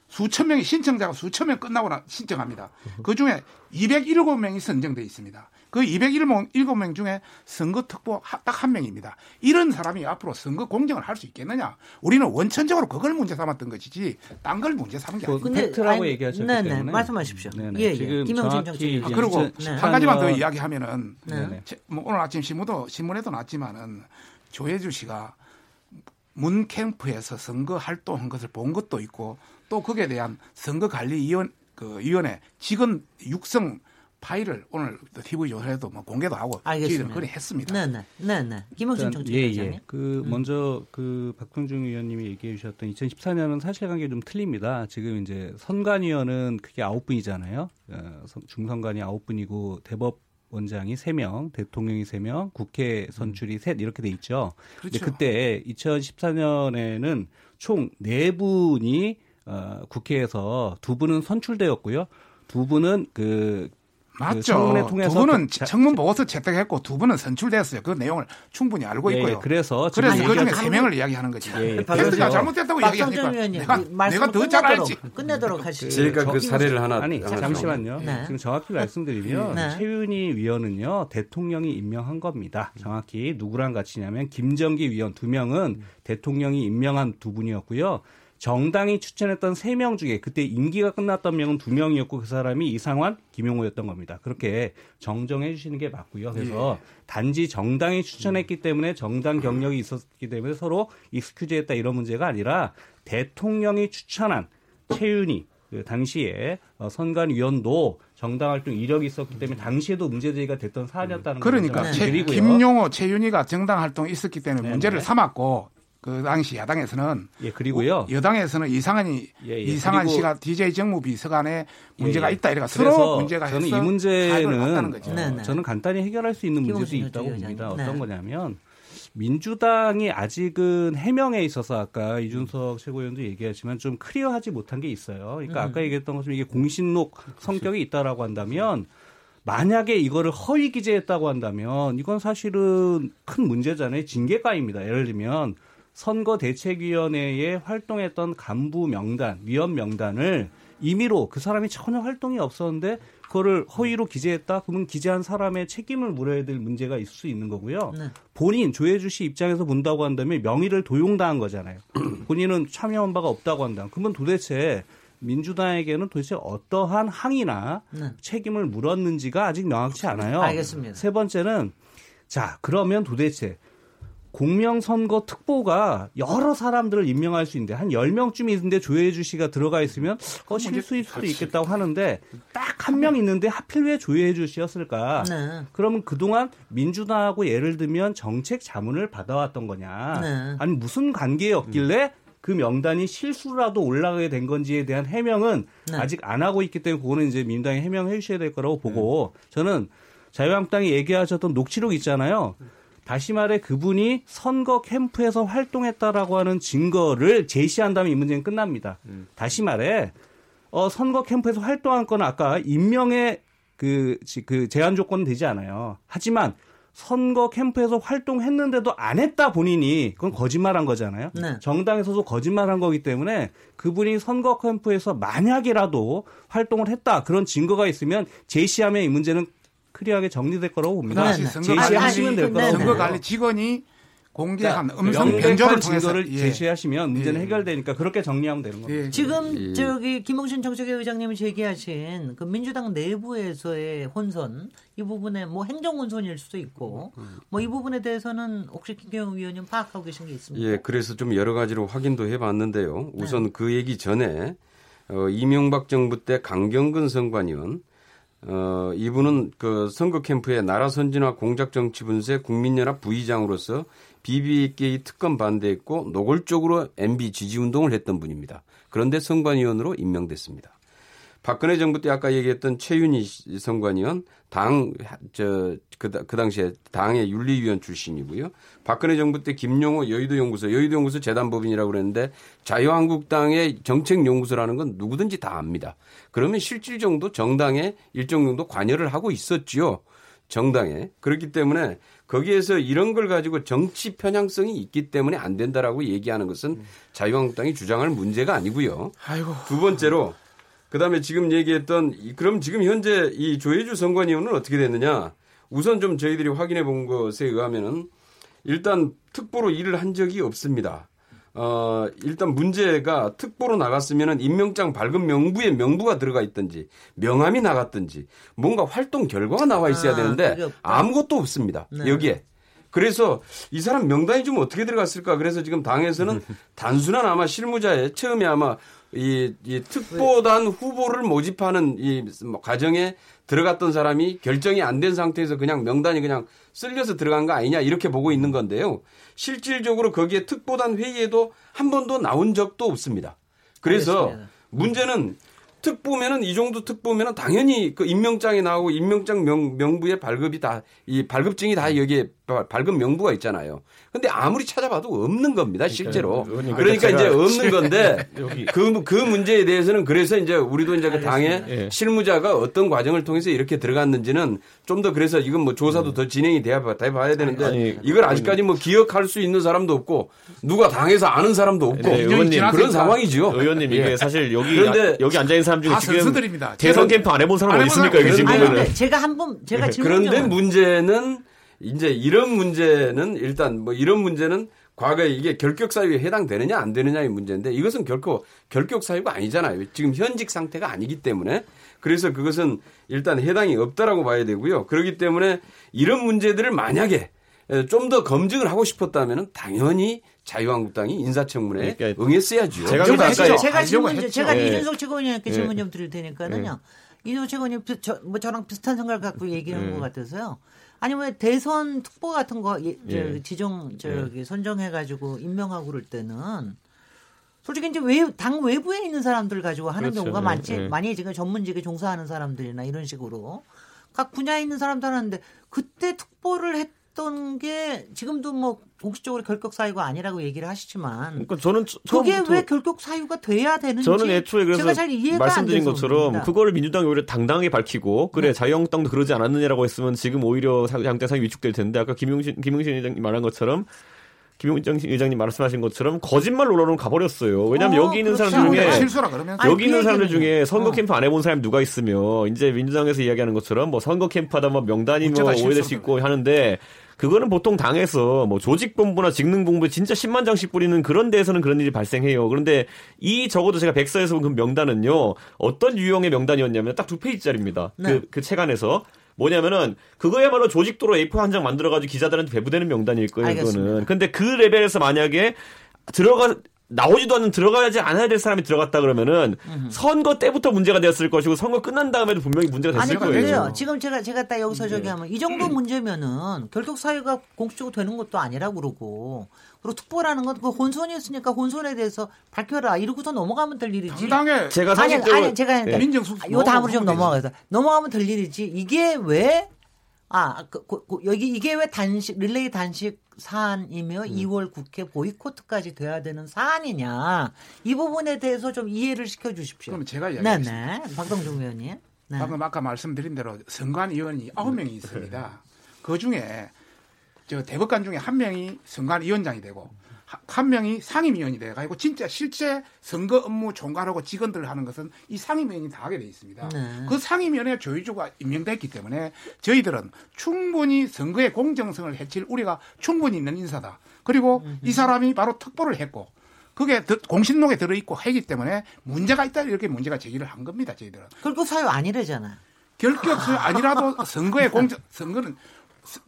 수천 명의 신청자가 수천 명 끝나고 나 신청합니다. 그 중에 207명이 선정돼 있습니다. 그 207명 중에 선거특보 딱 한 명입니다. 이런 사람이 앞으로 선거 공정을 할 수 있겠느냐? 우리는 원천적으로 그걸 문제 삼았던 것이지 딴 걸 문제 삼은 게그 아니고. 팩트라고 얘기하셨기 네네, 때문에. 말씀하십시오. 네네. 예, 예. 지금 김영진 정치. 아, 그리고 네. 한 가지만 더 이야기하면은 네. 뭐 오늘 아침 신문도 신문에도 났지만은 조혜주 씨가 문 캠프에서 선거 활동한 것을 본 것도 있고 또 거기에 대한 선거 관리 위원 그 위원회 직원 육성 파일을 오늘 TV 조사에도 뭐 공개도 하고 저희들은 그래 했습니다. 네네. 네네. 김홍준 총재님. 예, 예. 그 음. 먼저 그 박병중 의원님이 얘기해 주셨던 2014년은 사실관계 좀 틀립니다. 지금 이제 선관위원은 크게 아홉 분이잖아요. 어, 중선관이 아홉 분이고 대법 원장이 3명, 대통령이 3명, 국회 선출이 음. 셋 이렇게 돼 있죠. 그렇죠. 근데 그때 2014년에는 총 4분이 어, 국회에서 두 분은 선출되었고요. 두 분은 그 맞죠. 청문회 통해서 두 분은 그, 청문 보고서 채택했고 두 분은 선출됐어요. 그 내용을 충분히 알고 예, 있고요. 예, 그래서 그래서 그 중에 세 명을 이야기하는 거지. 예, 예. 가 잘못됐다고 이야기하니까 내가 내가 더 잘 알지. 끝내도록 하시. 제가 그 사례를 하나 아니 잠시만요. 네. 지금 정확히 말씀드리면 네. 최윤희 위원은요 대통령이 임명한 겁니다. 정확히 누구랑 같이냐면 김정기 위원 두 명은 대통령이 임명한 두 분이었고요. 정당이 추천했던 세 명 중에 그때 임기가 끝났던 명은 두 명이었고 그 사람이 이상환, 김용호였던 겁니다. 그렇게 정정해 주시는 게 맞고요. 그래서 예. 단지 정당이 추천했기 때문에 정당 경력이 있었기 때문에 서로 익스큐즈했다 이런 문제가 아니라 대통령이 추천한 최윤희 그 당시에 어, 선관위원도 정당 활동 이력이 있었기 때문에 당시에도 문제제기가 됐던 사안이었다는 그러니까 네. 김용호, 최윤희가 정당 활동이 있었기 때문에 네 문제를 네. 삼았고 그 당시 야당에서는 예 그리고요 여당에서는 이상한이 예, 예. 이상한 씨가 DJ 정무 비서관에 문제가 예, 예. 있다 이래가 서로 문제가 저는 이 문제는 어, 저는 간단히 해결할 수 있는 문제도 있다고 봅니다. 어떤 네. 거냐면 민주당이 아직은 해명에 있어서 아까 이준석 최고위원도 얘기하지만 좀 클리어하지 못한 게 있어요. 그러니까 음. 아까 얘기했던 것처럼 이게 공신록 성격이 있다라고 한다면 만약에 이거를 허위 기재했다고 한다면 이건 사실은 큰 문제잖아요. 징계가입니다. 예를 들면 선거대책위원회에 활동했던 간부 명단, 위원 명단을 임의로 그 사람이 전혀 활동이 없었는데 그거를 허위로 기재했다? 그러면 기재한 사람의 책임을 물어야 될 문제가 있을 수 있는 거고요. 네. 본인 조혜주 씨 입장에서 본다고 한다면 명의를 도용당한 거잖아요. 본인은 참여한 바가 없다고 한다. 그러면 도대체 민주당에게는 도대체 어떠한 항의나 네. 책임을 물었는지가 아직 명확치 않아요. 알겠습니다. 세 번째는 자 그러면 도대체 공명선거 특보가 여러 사람들을 임명할 수 있는데 한 10명쯤 있는데 조혜주 씨가 들어가 있으면 어, 실수일 수도 있겠다고 하는데 딱 한 명 있는데 하필 왜 조혜주 씨였을까? 네. 그러면 그동안 민주당하고 예를 들면 정책 자문을 받아왔던 거냐? 네. 아니 무슨 관계였길래 그 명단이 실수라도 올라가게 된 건지에 대한 해명은 네. 아직 안 하고 있기 때문에 그거는 이제 민주당이 해명해 주셔야 될 거라고 보고 음. 저는 자유한국당이 얘기하셨던 녹취록 있잖아요. 다시 말해 그분이 선거 캠프에서 활동했다라고 하는 증거를 제시한다면 이 문제는 끝납니다. 음. 다시 말해 어, 선거 캠프에서 활동한 건 아까 임명의 그, 그 제한 조건은 되지 않아요. 하지만 선거 캠프에서 활동했는데도 안 했다 본인이 그건 거짓말한 거잖아요. 네. 정당에서도 거짓말한 거기 때문에 그분이 선거 캠프에서 만약이라도 활동을 했다 그런 증거가 있으면 제시하면 이 문제는 클리어하게 정리될 거라고 봅니다. 네, 네. 제시하시면 될 거라고. 선거관리 직원이 공개한 그러니까 음성 변조를 증거를 예. 제시하시면 문제는 예. 해결되니까 그렇게 정리하면 되는 겁니다. 예. 지금 예. 저기 김홍신 정책위 의장님이 제기하신 그 민주당 내부에서의 혼선 이 부분에 뭐 행정 혼선일 수도 있고 뭐 이 부분에 대해서는 혹시 김경호 위원님 파악하고 계신 게 있습니까? 예, 그래서 좀 여러 가지로 확인도 해봤는데요. 우선 네. 그 얘기 전에 어, 이명박 정부 때 강경근 선관위원 어, 이분은 그 선거 캠프의 나라 선진화 공작 정치 분쇄 국민연합 부의장으로서 BBK 특검 반대했고 노골적으로 MB 지지 운동을 했던 분입니다. 그런데 선관위원으로 임명됐습니다. 박근혜 정부 때 아까 얘기했던 최윤희 선관위원 당저그 그 당시에 당의 윤리위원 출신이고요. 박근혜 정부 때 김용호 여의도 연구소 여의도 연구소 재단법인이라고 그랬는데 자유한국당의 정책 연구소라는 건 누구든지 다 압니다. 그러면 실질 정도 정당에 일정 정도 관여를 하고 있었지요. 정당에 그렇기 때문에 거기에서 이런 걸 가지고 정치 편향성이 있기 때문에 안 된다라고 얘기하는 것은 자유한국당이 주장할 문제가 아니고요. 아이고. 두 번째로 그다음에 지금 얘기했던 그럼 지금 현재 이 조혜주 선관위원은 어떻게 됐느냐? 우선 좀 저희들이 확인해 본 것에 의하면은 일단 특보로 일을 한 적이 없습니다. 어, 일단 문제가 특보로 나갔으면은 임명장 발급 명부에 명부가 들어가 있든지 명함이 나갔든지 뭔가 활동 결과가 나와 있어야 아, 되는데 아무것도 없습니다. 네. 여기에. 그래서 이 사람 명단이 좀 어떻게 들어갔을까? 그래서 지금 당에서는 단순한 아마 실무자의 처음에 아마 이, 이 특보단 후보를 모집하는 이뭐 과정에 들어갔던 사람이 결정이 안 된 상태에서 그냥 명단이 그냥 쓸려서 들어간 거 아니냐 이렇게 보고 있는 건데요. 실질적으로 거기에 특보단 회의에도 한 번도 나온 적도 없습니다. 그래서 알겠습니다. 문제는 특보면은 이 정도 특보면은 당연히 그 임명장이 나오고 임명장 명, 명부에 발급이 다 이 발급증이 다 여기에 발급 명부가 있잖아요. 근데 아무리 찾아봐도 없는 겁니다, 실제로. 그러니까, 그러니까 이제 없는 건데 그, 그 문제에 대해서는 그래서 이제 우리도 이제 그 당의 예. 실무자가 어떤 과정을 통해서 이렇게 들어갔는지는 좀 더 그래서 이건 뭐 조사도 음. 더 진행이 돼야, 봐야 되는데 아니, 이걸 아직까지 뭐 기억할 수 있는 사람도 없고 누가 당에서 아는 사람도 없고 네, 의원님, 그런 상황이죠. 의원님 이게 예. 사실 여기 그런데 여기 앉아 있는 사람 중에 지금 선수들입니다. 대선 캠프 안 해본 사람 있습니까? 여기 지금 보면 제가 한번 제가 예. 질문 그런데 문제는 이제 이런 문제는 일단 뭐 이런 문제는 과거에 이게 결격 사유에 해당되느냐 안 되느냐의 문제인데 이것은 결코 결격 사유가 아니잖아요. 지금 현직 상태가 아니기 때문에 그래서 그것은 일단 해당이 없다라고 봐야 되고요. 그렇기 때문에 이런 문제들을 만약에 좀 더 검증을 하고 싶었다면 당연히 자유한국당이 인사청문회에 그러니까 응했어야죠. 제가 제가, 제가, 제가 질문 제가 네. 이준석 최고위원께 네. 질문 좀 드릴 테니까는요. 네. 이준석 최고위원 저, 뭐 저랑 비슷한 생각을 갖고 얘기하는 네. 것 같아서요. 아니 왜 대선 특보 같은 거 예, 예. 지정 저기 예. 선정해 가지고 임명하고 그럴 때는 솔직히 이제 외, 당 외부에 있는 사람들 가지고 하는 그렇죠. 경우가 많지 예. 많이 지금 전문직에 종사하는 사람들이나 이런 식으로 각 분야에 있는 사람들 하는데 그때 특보를 했 던 게 지금도 뭐 공식적으로 결격 사유가 아니라고 얘기를 하시지만 그러니까 저는 그게 왜 결격 사유가 돼야 되는지 저는 애초에 그래서 제가 잘 이해가 말씀드린 것처럼 그거를 민주당이 오히려 당당하게 밝히고 그래 네. 자유한국당도 그러지 않았느냐라고 했으면 지금 오히려 양대상이 위축될 텐데 아까 김용신 김용신 의장님 말한 것처럼 김용신 의장님 말씀하신 것처럼 거짓말 논란으로 가버렸어요. 왜냐하면 어, 여기 있는 그렇죠. 사람들 중에 실수라 그러면 여기 있는 사람들 중에 선거 어. 캠프 안 해본 사람이 누가 있으면 이제 민주당에서 이야기하는 것처럼 뭐 선거 캠프 하다 뭐 명단이 뭐 오해될 수 있고 하는데 그거는 보통 당에서 뭐 조직본부나 직능본부에 진짜 10만 장씩 뿌리는 그런 데에서는 그런 일이 발생해요. 그런데 이 적어도 제가 백서에서 본 그 명단은요. 어떤 유형의 명단이었냐면 딱 두 페이지짜리입니다. 그, 네. 그, 그 책 안에서. 뭐냐면은 그거야말로 조직도로 A4 한 장 만들어가지고 기자들한테 배부되는 명단일 거예요. 알겠습니다. 그거는. 근데 그 레벨에서 만약에 들어가 나오지도 않는 들어가야지 않아야 될 사람이 들어갔다 그러면은 음흠. 선거 때부터 문제가 되었을 것이고 선거 끝난 다음에도 분명히 문제가 됐을 아니, 거예요. 아니 지금 제가 제가 딱 여기서 네. 저기 하면 이 정도 문제면은 결격 사유가 공식적으로 되는 것도 아니라 그러고 그리고 특보라는 건 그 혼선이었으니까 혼선에 대해서 밝혀라 이러고서 넘어가면 될 일이지. 당당해. 제가 사실 아니, 아니 제가 네. 민정수석 요 다음으로 좀 넘어가서 넘어가면 될 일이지. 이게 왜 아, 그, 그, 그, 여기 이게 왜 단식 릴레이 단식 사안이며 음. 2월 국회 보이코트까지 돼야 되는 사안이냐 이 부분에 대해서 좀 이해를 시켜 주십시오. 그럼 제가 이야기하겠습니다. 네네. 박동중 의원님. 네. 방금 아까 말씀드린 대로 선관 위원이 9명이 있습니다. 그 중에 저 대법관 중에 한 명이 선관 위원장이 되고 한 명이 상임위원이 돼가지고 진짜 실제 선거 업무 총괄하고 직원들 하는 것은 이 상임위원이 다 하게 돼 있습니다. 네. 그 상임위원회 조의주가 임명됐기 때문에 저희들은 충분히 선거의 공정성을 해칠 우리가 충분히 있는 인사다. 그리고 이 사람이 바로 특보를 했고 그게 공신록에 들어있고 하기 때문에 문제가 있다 이렇게 문제가 제기를 한 겁니다. 저희들은. 결국 사유 아니래잖아요. 결격 사유 아니라도 선거의 공정 선거는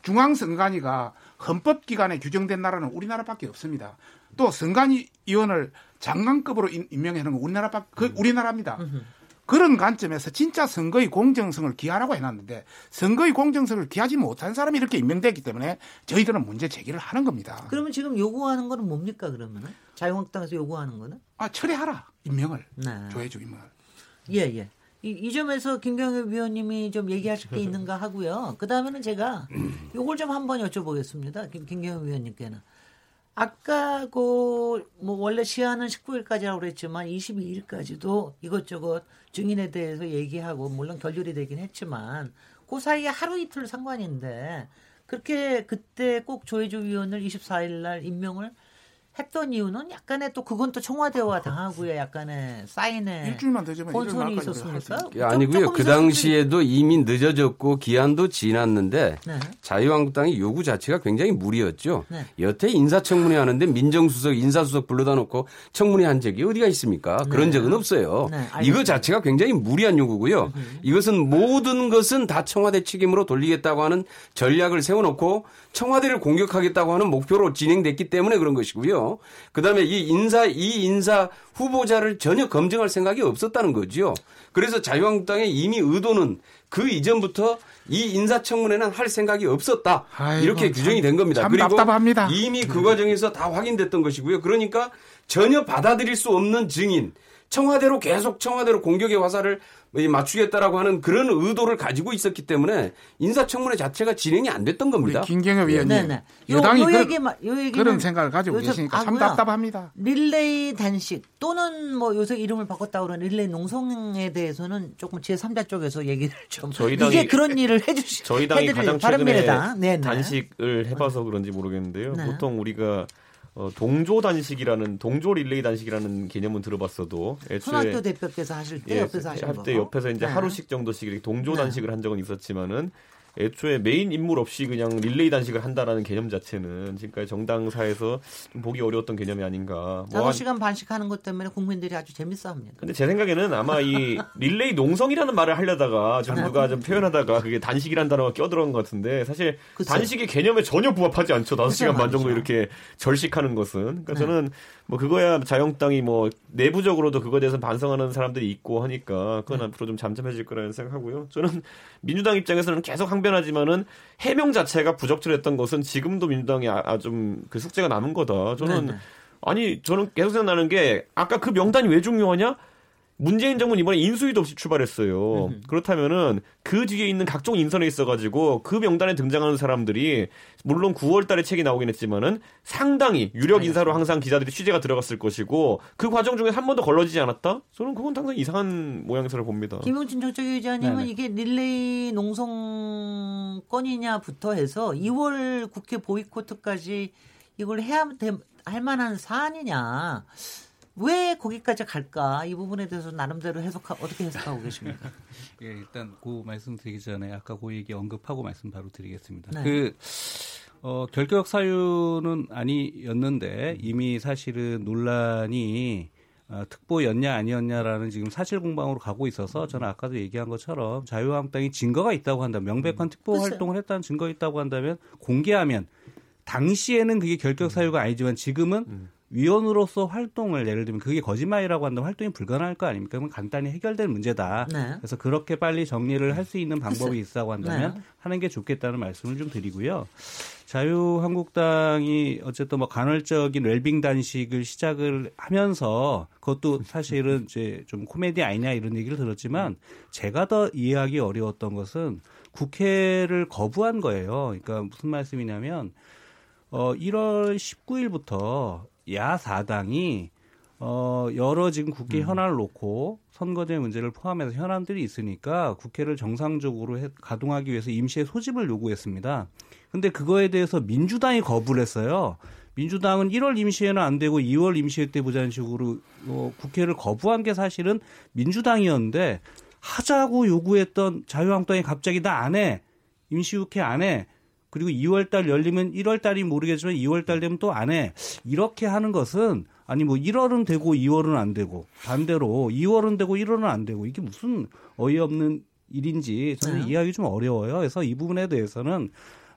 중앙선관위가 헌법 기관에 규정된 나라는 우리나라밖에 없습니다. 또 선관위원을 장관급으로 임명하는 건 우리나라밖에 그 우리나라입니다. 그런 관점에서 진짜 선거의 공정성을 기하라고 해놨는데 선거의 공정성을 기하지 못한 사람이 이렇게 임명됐기 때문에 저희들은 문제 제기를 하는 겁니다. 그러면 지금 요구하는 거는 뭡니까 그러면은 자유한국당에서 요구하는 거는? 아 철회하라 임명을 네. 조혜주 임명을. 예 예. 예. 이, 이 점에서 김경엽 위원님이 좀 얘기하실 게 있는가 하고요. 그 다음에는 제가 요걸 좀 한번 여쭤보겠습니다. 김, 김경엽 위원님께는. 아까 그 뭐 원래 시한은 19일까지라고 그랬지만 22일까지도 이것저것 증인에 대해서 얘기하고 물론 결렬이 되긴 했지만 그 사이에 하루 이틀 상관인데 그렇게 그때 꼭 조혜주 위원을 24일 날 임명을 했던 이유는 약간의 또 그건 또 청와대와 당하고의 약간의 사인에 일주일만 되지만 혼선이 있었습니까? 아니고요. 그 당시에도 이미 늦어졌고 기한도 지났는데 네. 자유한국당의 요구 자체가 굉장히 무리였죠. 네. 여태 인사청문회 하는데 민정수석, 인사수석 불러다 놓고 청문회 한 적이 어디가 있습니까? 네. 그런 적은 없어요. 네, 이거 자체가 굉장히 무리한 요구고요. 음. 이것은 모든 것은 다 청와대 책임으로 돌리겠다고 하는 전략을 세워놓고 청와대를 공격하겠다고 하는 목표로 진행됐기 때문에 그런 것이고요. 그다음에 이 인사 이 인사 후보자를 전혀 검증할 생각이 없었다는 거죠. 그래서 자유한국당의 이미 의도는 그 이전부터 이 인사청문회는 할 생각이 없었다. 아이고, 이렇게 규정이 된 겁니다. 그리고 답답합니다. 이미 그 과정에서 다 확인됐던 것이고요. 그러니까 전혀 받아들일 수 없는 증인 청와대로 계속 청와대로 공격의 화살을 맞추겠다라고 하는 그런 의도를 가지고 있었기 때문에 인사청문회 자체가 진행이 안 됐던 겁니다. 김경엽 위원님, 네네. 네. 여당이 요, 요 얘기만, 요 얘기는 그런 생각을 가지고 계시니까 참 답답합니다. 릴레이 단식 또는 뭐 요새 이름을 바꿨다 그러는 릴레이 농성에 대해서는 조금 제3자 쪽에서 얘기를 좀 저희 당이, 이게 그런 일을 해주시 저희 당이 가장 최근에 네, 네. 단식을 해봐서 그런지 모르겠는데요. 네. 보통 우리가 어, 동조 단식이라는 동조 릴레이 단식이라는 개념은 들어봤어도 애초에 대표께서 하실 때 예, 옆에서 하실 때 옆에서 이제 네. 하루씩 정도씩 동조 네. 단식을 한 적은 있었지만은 애초에 메인 인물 없이 그냥 릴레이 단식을 한다라는 개념 자체는 지금까지 정당사에서 좀 보기 어려웠던 개념이 아닌가. 뭐 5시간 반씩 하는 것 때문에 국민들이 아주 재밌어 합니다. 근데 제 생각에는 아마 이 릴레이 농성이라는 말을 하려다가 좀 누가 좀 표현하다가 그게 단식이라는 단어가 껴들어간 것 같은데 사실 그쵸. 단식의 개념에 전혀 부합하지 않죠. 5시간 반 정도 이렇게 절식하는 것은. 그러니까 네. 저는 뭐 그거야 자영당이 뭐 내부적으로도 그거에 대해서 반성하는 사람들이 있고 하니까 그건 네. 앞으로 좀 잠잠해질 거라는 생각하고요. 저는 민주당 입장에서는 계속 항변하지만은 해명 자체가 부적절했던 것은 지금도 민주당이 아, 아 좀그 숙제가 남은 거다. 저는 네, 네. 아니 저는 계속 생각나는 게 아까 그 명단이 왜 중요하냐? 문재인 정부는 이번에 인수위도 없이 출발했어요. 음. 그렇다면은 그 뒤에 있는 각종 인선에 있어가지고 그 명단에 등장하는 사람들이 물론 9월달에 책이 나오긴 했지만은 상당히 유력 인사로 항상 기자들이 취재가 들어갔을 것이고 그 과정 중에 한 번도 걸러지지 않았다? 저는 그건 상당히 이상한 모양새를 봅니다. 김용진 정책위원장님은. 이게 릴레이 농성 건이냐부터 해서 2월 국회 보이코트까지 이걸 해야 할 만한 사안이냐. 왜 거기까지 갈까 이 부분에 대해서 나름대로 해석 어떻게 해석하고 계십니까? 예, 일단 그 말씀 드리기 전에 아까 그 얘기 언급하고 말씀 바로 드리겠습니다. 네. 그 어, 결격 사유는 아니었는데 이미 사실은 논란이 어, 특보였냐 아니었냐라는 지금 사실 공방으로 가고 있어서 저는 아까도 얘기한 것처럼 자유한국당이 증거가 있다고 한다면 명백한 음. 특보 글쎄. 활동을 했다는 증거 있다고 한다면 공개하면 당시에는 그게 결격 사유가 아니지만 지금은 음. 위원으로서 활동을 예를 들면 그게 거짓말이라고 한다면 활동이 불가능할 거 아닙니까? 그러면 간단히 해결될 문제다. 네. 그래서 그렇게 빨리 정리를 할 수 있는 방법이 있다고 한다면 네. 하는 게 좋겠다는 말씀을 좀 드리고요. 자유한국당이 어쨌든 뭐 간헐적인 웰빙 단식을 시작을 하면서 그것도 사실은 이제 좀 코미디 아니냐 이런 얘기를 들었지만 제가 더 이해하기 어려웠던 것은 국회를 거부한 거예요. 그러니까 무슨 말씀이냐면 어 1월 19일부터 야사당이 어, 여러 지금 국회 음. 현안을 놓고 선거제 문제를 포함해서 현안들이 있으니까 국회를 정상적으로 해, 가동하기 위해서 임시의 소집을 요구했습니다. 근데 그거에 대해서 민주당이 거부를 했어요. 민주당은 1월 임시회는 안 되고 2월 임시회 때 보자는 식으로 어, 국회를 거부한 게 사실은 민주당이었는데 하자고 요구했던 자유한국당이 갑자기 나 안 해. 임시국회 안 해. 그리고 2월 달 열리면 1월 달이 모르겠지만 2월 달 되면 또 안 해. 이렇게 하는 것은 아니 뭐 1월은 되고 2월은 안 되고 반대로 2월은 되고 1월은 안 되고 이게 무슨 어이없는 일인지 저는 네. 이해하기 좀 어려워요. 그래서 이 부분에 대해서는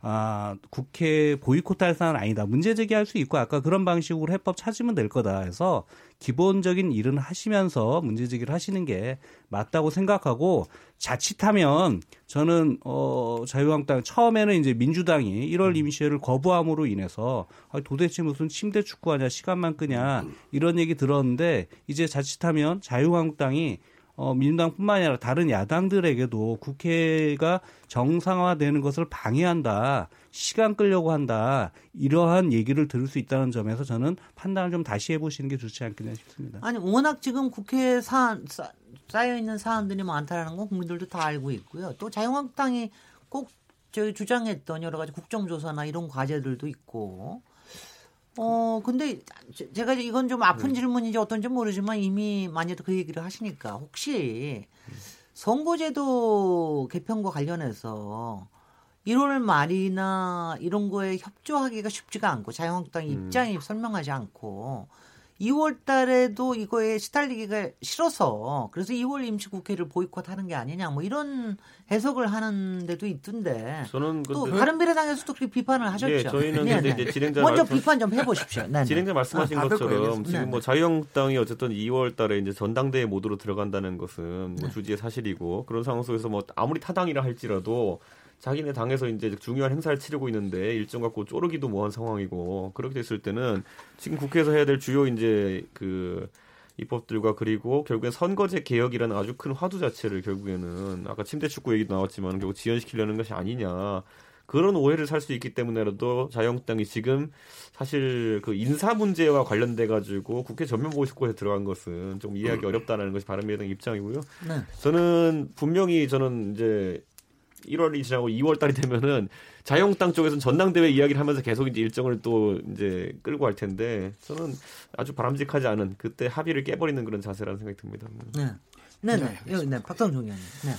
아, 국회 보이콧할 사안은 아니다. 문제 제기할 수 있고 아까 그런 방식으로 해법 찾으면 될 거다 해서 기본적인 일은 하시면서 문제 제기를 하시는 게 맞다고 생각하고 자칫하면 저는 어 자유한국당 처음에는 이제 민주당이 1월 임시회를 거부함으로 인해서 아, 도대체 무슨 침대 축구하냐 시간만 끄냐 이런 얘기 들었는데 이제 자칫하면 자유한국당이 어, 민주당뿐만 아니라 다른 야당들에게도 국회가 정상화되는 것을 방해한다, 시간 끌려고 한다, 이러한 얘기를 들을 수 있다는 점에서 저는 판단을 좀 다시 해보시는 게 좋지 않겠나 싶습니다. 아니, 워낙 지금 국회에 사안, 쌓여 있는 사안들이 많다라는 건 국민들도 다 알고 있고요. 또 자유한국당이 꼭 저희 주장했던 여러 가지 국정조사나 이런 과제들도 있고 어, 근데 제가 이건 좀 아픈 네. 질문인지 어떤지 모르지만 이미 많이들 그 얘기를 하시니까 혹시 선거제도 개편과 관련해서 1월 말이나 이런 거에 협조하기가 쉽지가 않고 자유한국당 음. 입장이 음. 설명하지 않고 2월 달에도 이거에 시달리기가 싫어서 그래서 2월 임시국회를 보이콧하는 게 아니냐 뭐 이런 해석을 하는 데도 있던데 저는 또 다른 비례당에서도 그렇게 비판을 하셨죠. 네, 저희는 네, 네. 이제 진행자 먼저 말씀, 비판 좀 해보십시오. 네, 네. 진행자 말씀하신 아, 것처럼 지금 뭐 자유한국당이 어쨌든 2월 달에 이제 전당대회 모드로 들어간다는 것은 뭐 주지의 사실이고 그런 상황 속에서 뭐 아무리 타당이라 할지라도 자기네 당에서 이제 중요한 행사를 치르고 있는데 일정 갖고 쪼르기도 뭐한 상황이고 그렇게 됐을 때는 지금 국회에서 해야 될 주요 이제 그 입법들과 그리고 결국엔 선거제 개혁이라는 아주 큰 화두 자체를 결국에는 아까 침대 축구 얘기도 나왔지만 결국 지연시키려는 것이 아니냐 그런 오해를 살 수 있기 때문에라도 자유한국당이 지금 사실 그 인사 문제와 관련돼 가지고 국회 전면 보고식구에 들어간 것은 좀 이해하기 어렵다는 것이 바른미래당 입장이고요. 네. 저는 분명히 저는 이제 1월이 지나고 2월 달이 되면은 자유한국당 쪽에서는 전당대회 이야기를 하면서 계속 이제 일정을 또 이제 끌고 갈 텐데 저는 아주 바람직하지 않은 그때 합의를 깨버리는 그런 자세라는 생각이 듭니다. 네. 네, 네. 네, 네. 박성종 의원님. 네.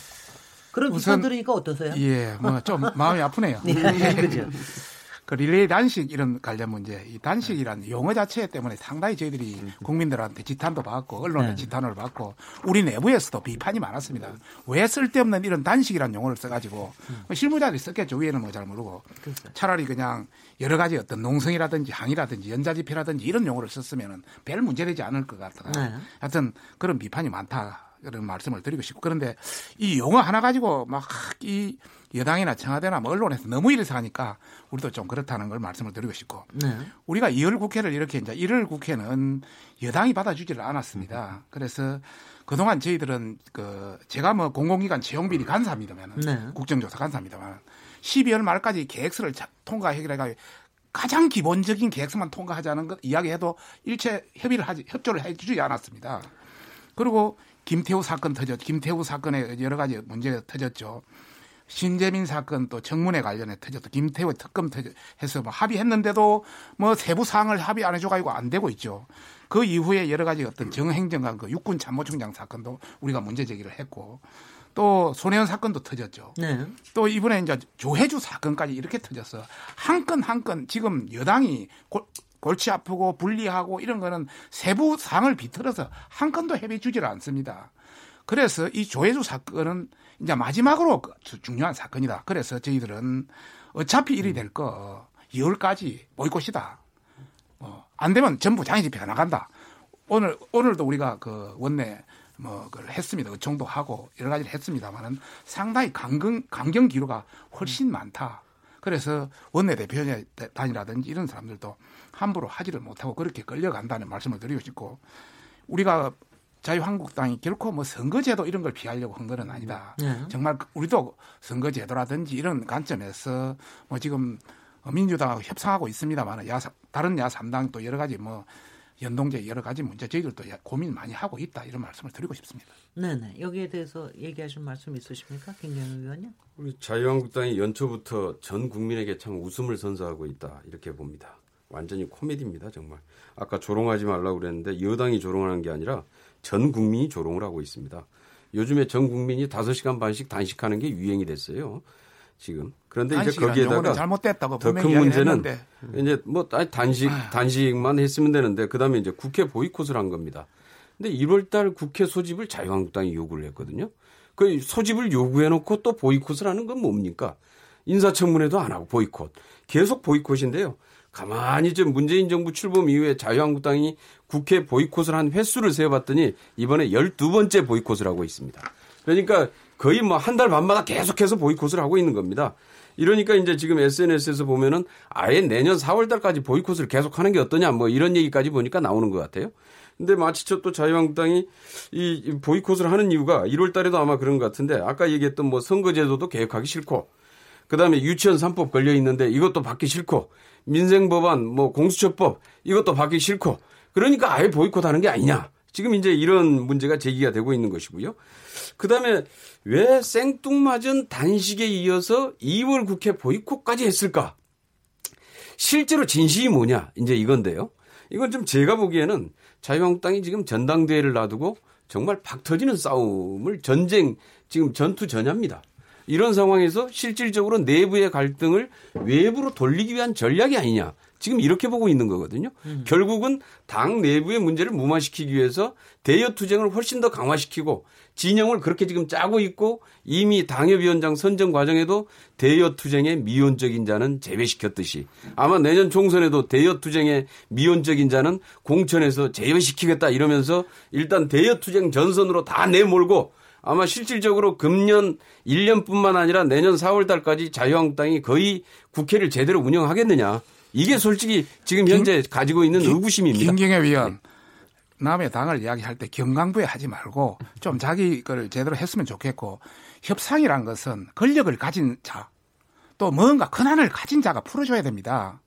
그런 비판 들으니까 어떠세요? 예, 뭐 좀 마음이 아프네요. 네, 그죠. 그 릴레이 단식 이런 관련 문제, 이 단식이란 네. 용어 자체 때문에 상당히 저희들이 음. 국민들한테 지탄도 받고 언론의 네. 지탄을 받고 우리 내부에서도 비판이 많았습니다. 왜 쓸데없는 이런 단식이란 용어를 써가지고 음. 뭐 실무자들이 썼겠죠. 위에는 뭐 잘 모르고 그렇죠. 차라리 그냥 여러 가지 어떤 농성이라든지 항이라든지 연자지표라든지 이런 용어를 썼으면 별 문제되지 않을 것 같다. 네. 하여튼 그런 비판이 많다. 그런 말씀을 드리고 싶고 그런데 이 용어 하나 가지고 막 이 여당이나 청와대나 뭐 언론에서 너무 일을 사니까 우리도 좀 그렇다는 걸 말씀을 드리고 싶고 네. 우리가 2월 국회를 이렇게 이제 1월 국회는 여당이 받아주지를 않았습니다. 그래서 그동안 저희들은 그 제가 뭐 공공기관 채용비리 간사입니다만 네. 국정조사 간사입니다만 12월 말까지 계획서를 통과해결해가 가장 기본적인 계획서만 통과하자는 것 이야기해도 일체 협의를 하지 협조를 해주지 않았습니다. 그리고 김태우 사건 터졌, 김태우 사건에 여러 가지 문제가 터졌죠. 신재민 사건 또 정문에 관련해 터졌고 김태우 특검 터져서 뭐 합의했는데도 뭐 세부 사항을 합의 안 해줘가지고 안 되고 있죠. 그 이후에 여러 가지 어떤 정행정관 그 육군 참모총장 사건도 우리가 문제 제기를 했고 또 손혜원 사건도 터졌죠. 네. 또 이번에 이제 조혜주 사건까지 이렇게 터졌어. 한 건 한 건 지금 여당이 골, 골치 아프고 불리하고 이런 거는 세부 사항을 비틀어서 한 건도 협의 주지를 않습니다. 그래서 이 조혜주 사건은 이제 마지막으로 그 중요한 사건이다. 그래서 저희들은 어차피 일이 될 거 2월까지 보이콧이다. 어, 안 되면 전부 장애 집회가 나간다. 오늘 오늘도 우리가 그 원내 뭐 그걸 했습니다. 의총도 하고 여러 가지를 했습니다만은 상당히 강경 강경 기류가 훨씬 많다. 그래서 원내 대표단이라든지 이런 사람들도 함부로 하지를 못하고 그렇게 끌려간다는 말씀을 드리고 싶고 우리가 자유한국당이 결코 뭐 선거제도 이런 걸 피하려고 한 거는 아니다. 네. 정말 우리도 선거제도라든지 이런 관점에서 뭐 지금 민주당하고 협상하고 있습니다만 야 다른 야 3당 또 여러 가지 뭐 연동제 여러 가지 문제 저희들도 고민 많이 하고 있다 이런 말씀을 드리고 싶습니다. 네네 여기에 대해서 얘기하실 말씀 있으십니까, 김경현 의원님? 우리 자유한국당이 연초부터 전 국민에게 참 웃음을 선사하고 있다 이렇게 봅니다. 완전히 코미디입니다 정말. 아까 조롱하지 말라고 그랬는데 여당이 조롱하는 게 아니라 전 국민이 조롱을 하고 있습니다. 요즘에 전 국민이 5시간 반씩 단식하는 게 유행이 됐어요. 지금. 그런데 이제 거기에다가 더 큰 문제는 했는데. 단식 뭐 단식만 했으면 되는데 그다음에 이제 국회 보이콧을 한 겁니다. 근데 1월 달 국회 소집을 자유한국당이 요구를 했거든요. 그 소집을 요구해 놓고 또 보이콧을 하는 건 뭡니까? 인사청문회도 안 하고 보이콧. 계속 보이콧인데요. 가만히 좀 문재인 정부 출범 이후에 자유한국당이 국회 보이콧을 한 횟수를 세어봤더니 이번에 12번째 보이콧을 하고 있습니다. 그러니까 거의 뭐 한 달 반마다 계속해서 보이콧을 하고 있는 겁니다. 이러니까 이제 지금 SNS에서 보면은 아예 내년 4월 달까지 보이콧을 계속 하는 게 어떠냐 뭐 이런 얘기까지 보니까 나오는 것 같아요. 근데 마치 또 자유한국당이 이 보이콧을 하는 이유가 1월 달에도 아마 그런 것 같은데 아까 얘기했던 뭐 선거제도도 개혁하기 싫고 그다음에 유치원 3법 걸려 있는데 이것도 받기 싫고 민생법안 뭐 공수처법 이것도 받기 싫고 그러니까 아예 보이콧하는 게 아니냐. 지금 이제 이런 문제가 제기가 되고 있는 것이고요. 그다음에 왜 생뚱맞은 단식에 이어서 2월 국회 보이콧까지 했을까? 실제로 진실이 뭐냐? 이제 이건데요. 이건 좀 제가 보기에는 자유한국당이 지금 전당대회를 놔두고 정말 박 터지는 싸움을 전쟁 지금 전투 전야입니다. 이런 상황에서 실질적으로 내부의 갈등을 외부로 돌리기 위한 전략이 아니냐. 지금 이렇게 보고 있는 거거든요. 음. 결국은 당 내부의 문제를 무마시키기 위해서 대여 투쟁을 훨씬 더 강화시키고 진영을 그렇게 지금 짜고 있고 이미 당협위원장 선정 과정에도 대여 투쟁의 미온적인 자는 제외시켰듯이 아마 내년 총선에도 대여 투쟁의 미온적인 자는 공천에서 제외시키겠다 이러면서 일단 대여 투쟁 전선으로 다 내몰고 아마 실질적으로 금년 1년뿐만 아니라 내년 4월 달까지 자유한국당이 거의 국회를 제대로 운영하겠느냐. 이게 솔직히 지금 현재 김, 가지고 있는 김, 의구심입니다. 김경애 위원. 남의 당을 이야기할 때 경강부에 하지 말고 좀 자기 걸 제대로 했으면 좋겠고 협상이란 것은 권력을 가진 자 또 뭔가 권한을 가진 자가 풀어줘야 됩니다.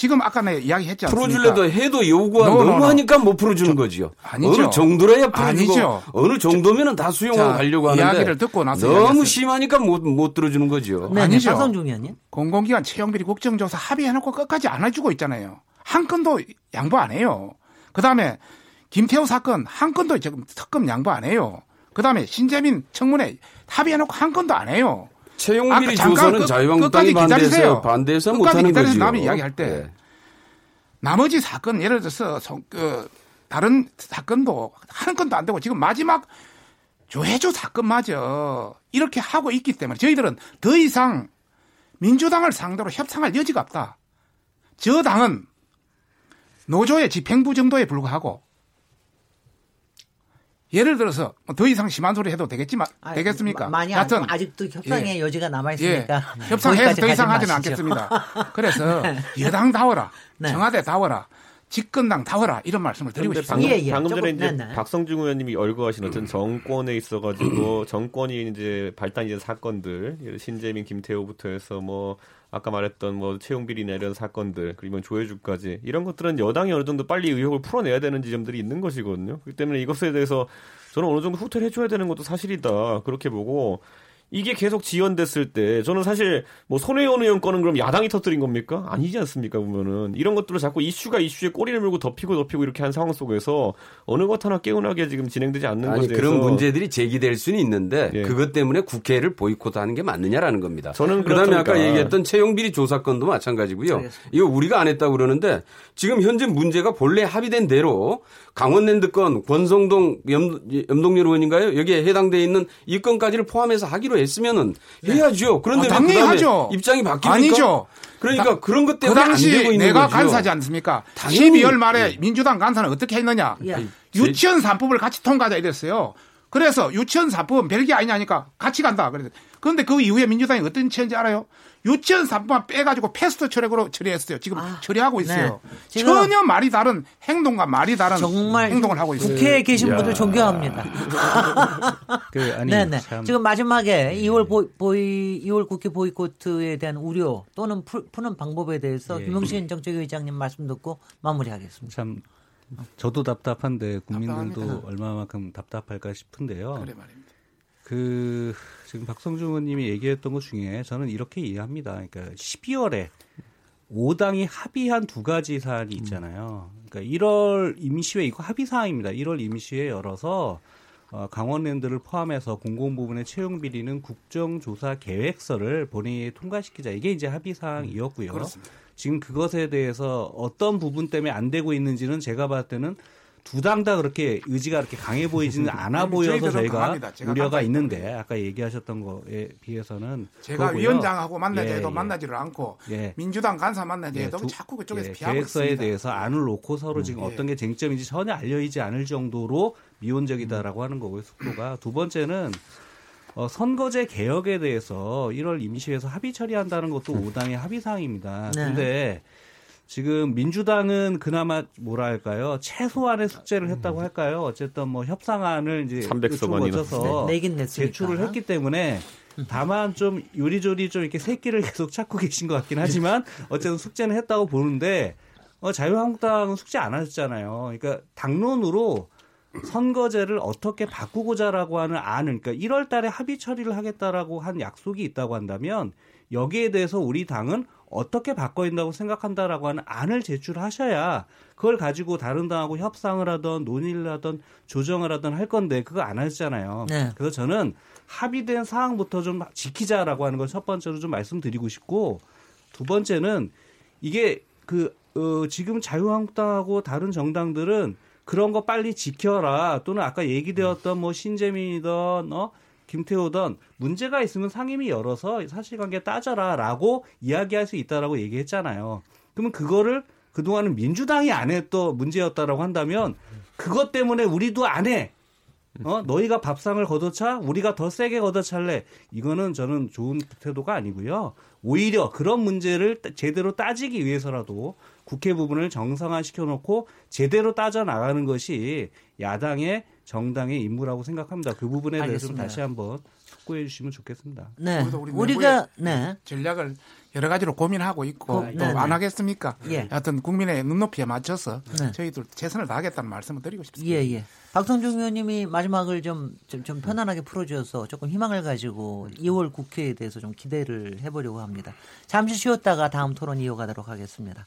지금 아까 내 이야기했지 않습니까? 풀어줄래도 해도 요구가 no, 너무 하니까 못 풀어주는 거지요. 아니죠. 어느 정도로야 풀어주고 아니죠. 어느 정도면은 다 수용하고 자, 가려고 하는데 이야기를 듣고 나서 너무 이야기했어요. 심하니까 못, 못 들어주는 거죠. 네, 아니죠. 박성중 의원님. 공공기관 채용비리 국정조사 합의해놓고 끝까지 안 해주고 있잖아요. 한 건도 양보 안 해요. 그다음에 김태호 사건 한 건도 지금 특검 양보 안 해요. 그다음에 신재민 청문회 합의해놓고 한 건도 안 해요. 채용비리 조사는 자유한국당이 반대해서 반대해서 못하는 거죠. 남이 이야기할 때 네. 나머지 사건 예를 들어서 그 다른 사건도 한 건도 안 되고 지금 마지막 조혜주 사건마저 이렇게 하고 있기 때문에 저희들은 더 이상 민주당을 상대로 협상할 여지가 없다. 저 당은 노조의 집행부 정도에 불과하고 예를 들어서 뭐더 이상 심한 소리 해도 되겠지만 아, 되겠습니까? 많이 하여튼 아직도 협상의 예. 여지가 남아 있으니까 예. 협상해서 더 이상 하지는 않겠습니다. 그래서 네. 여당 다워라, 네. 청와대 다워라. 집권당 다워라 이런 말씀을 드리고 싶습니다. 방금, 예, 예. 방금 전에 이제 네네. 박성중 의원님이 열거하신 어떤 정권에 있어가지고 정권이 이제 발단이 된 사건들 신재민, 김태호부터 해서 뭐 아까 말했던 뭐 채용 비리나 이런 사건들 그리고 조회주까지 이런 것들은 여당이 어느 정도 빨리 의혹을 풀어내야 되는 지점들이 있는 것이거든요. 그렇기 때문에 이것에 대해서 저는 어느 정도 후퇴를 해줘야 되는 것도 사실이다 그렇게 보고 이게 계속 지연됐을 때 저는 사실 뭐 손혜원 의원 거는 그럼 야당이 터뜨린 겁니까? 아니지 않습니까 보면은 이런 것들을 자꾸 이슈가 이슈에 꼬리를 물고 덮이고 덮이고 이렇게 한 상황 속에서 어느 것 하나 깨운하게 지금 진행되지 않는 아니, 것에 그런 문제들이 제기될 수는 있는데 예. 그것 때문에 국회를 보이콧하는 게 맞느냐라는 겁니다. 저는 그다음에 아까 얘기했던 채용비리 조사건도 마찬가지고요. 알겠습니다. 이거 우리가 안 했다고 그러는데 지금 현재 문제가 본래 합의된 대로 강원랜드 건 권성동 염, 염동열 의원인가요? 여기에 해당돼 있는 이 건까지를 포함해서 하기로 했으면은 네. 해야죠. 그런데 아, 당 하죠. 입장이 바뀌니까 아니죠. 그러니까 다, 그런 것 때문에 그 당시 내가 거죠. 간사지 않습니까? 당연히. 12월 말에 네. 민주당 간사는 어떻게 했느냐? 예. 유치원 3법을 같이 통과하자 이랬어요. 그래서 유치원 3법은 별게 아니냐니까 같이 간다. 그런데 그 이후에 민주당이 어떤 처인지 알아요? 유치원 3법만 빼가지고 패스트 트랙으로 처리했어요. 지금 아, 처리하고 있어요. 네. 전혀 말이 다른 행동과 말이 다른 정말 행동을 하고 있어요. 국회에 계신 분들 존경합니다. 그, 아니, 네네. 참. 지금 마지막에 2월 보, 보이 2월 국회 보이코트에 대한 우려 또는 푸, 푸는 방법에 대해서 예. 김용신 정책위의장님 말씀 듣고 마무리하겠습니다. 참 저도 답답한데 국민들도 답답합니다. 얼마만큼 답답할까 싶은데요. 그래 말입니다. 그 지금 박성중 의원님이 얘기했던 것 중에 저는 이렇게 이해합니다. 그러니까 12월에 5당이 합의한 두 가지 사안이 있잖아요. 그러니까 1월 임시회 이거 합의 사항입니다. 1월 임시회 열어서 어, 강원랜드를 포함해서 공공 부분의 채용 비리는 국정조사 계획서를 본회의에 통과시키자 이게 이제 합의 사항이었고요. 음, 지금 그것에 대해서 어떤 부분 때문에 안 되고 있는지는 제가 봤을 때는 두 당 다 그렇게 의지가 그렇게 강해 보이지는 않아 보여서 저희가 우려가 있는데 아까 얘기하셨던 거에 비해서는 제가 그거고요. 위원장하고 만나자 해도 예, 예. 만나지를 않고 예. 민주당 간사 만나자 해도 예, 자꾸 그쪽에서 예, 피하고 계획서에 있습니다. 대해서 안을 놓고 서로 지금 음, 어떤 게 쟁점인지 전혀 알려지지 않을 정도로 미온적이다라고 하는 거고요. 속도가 두 번째는 어, 선거제 개혁에 대해서 1월 임시회에서 합의 처리한다는 것도 5당의 합의 사항입니다. 네. 근데 지금 민주당은 그나마 뭐라 할까요? 최소한의 숙제를 했다고 할까요? 어쨌든 뭐 협상안을 이제 300석 거쳐서 네, 제출을 했기 때문에 다만 좀 요리조리 좀 이렇게 새끼를 계속 찾고 계신 것 같긴 하지만 어쨌든 숙제는 했다고 보는데 어, 자유한국당은 숙제 안 하셨잖아요. 그러니까 당론으로 선거제를 어떻게 바꾸고자라고 하는 안을 그러니까 1월 달에 합의 처리를 하겠다라고 한 약속이 있다고 한다면 여기에 대해서 우리 당은 어떻게 바꿔야 된다고 생각한다라고 하는 안을 제출하셔야 그걸 가지고 다른 당하고 협상을 하던 논의를 하던 조정을 하던 할 건데 그거 안 하셨잖아요. 네. 그래서 저는 합의된 사항부터 좀 지키자라고 하는 걸 첫 번째로 좀 말씀드리고 싶고 두 번째는 이게 그 어, 지금 자유한국당하고 다른 정당들은 그런 거 빨리 지켜라 또는 아까 얘기되었던 뭐 신재민이든 어 김태호든 문제가 있으면 상임위 열어서 사실관계 따져라라고 이야기할 수 있다라고 얘기했잖아요. 그러면 그거를 그동안은 민주당이 안 했던 문제였다라고 한다면 그것 때문에 우리도 안 해. 어 너희가 밥상을 걷어차 우리가 더 세게 걷어찰래 이거는 저는 좋은 태도가 아니고요 오히려 그런 문제를 제대로 따지기 위해서라도 국회 부분을 정상화시켜 놓고 제대로 따져 나가는 것이 야당의 정당의 임무라고 생각합니다. 그 부분에 대해서 좀 다시 한번 숙고해 주시면 좋겠습니다. 네. 우리 가 네. 전략을 여러 가지로 고민하고 있고 네, 또안 네. 하겠습니까? 예. 하여튼 국민의 눈높이에 맞춰서 네. 저희들 최선을 다하겠다는 말씀을 드리고 싶습니다. 예, 예. 박성중 의원님이 마지막을 좀, 좀, 좀 편안하게 풀어주셔서 조금 희망을 가지고 2월 국회에 대해서 좀 기대를 해보려고 합니다. 잠시 쉬었다가 다음 토론 이어가도록 하겠습니다.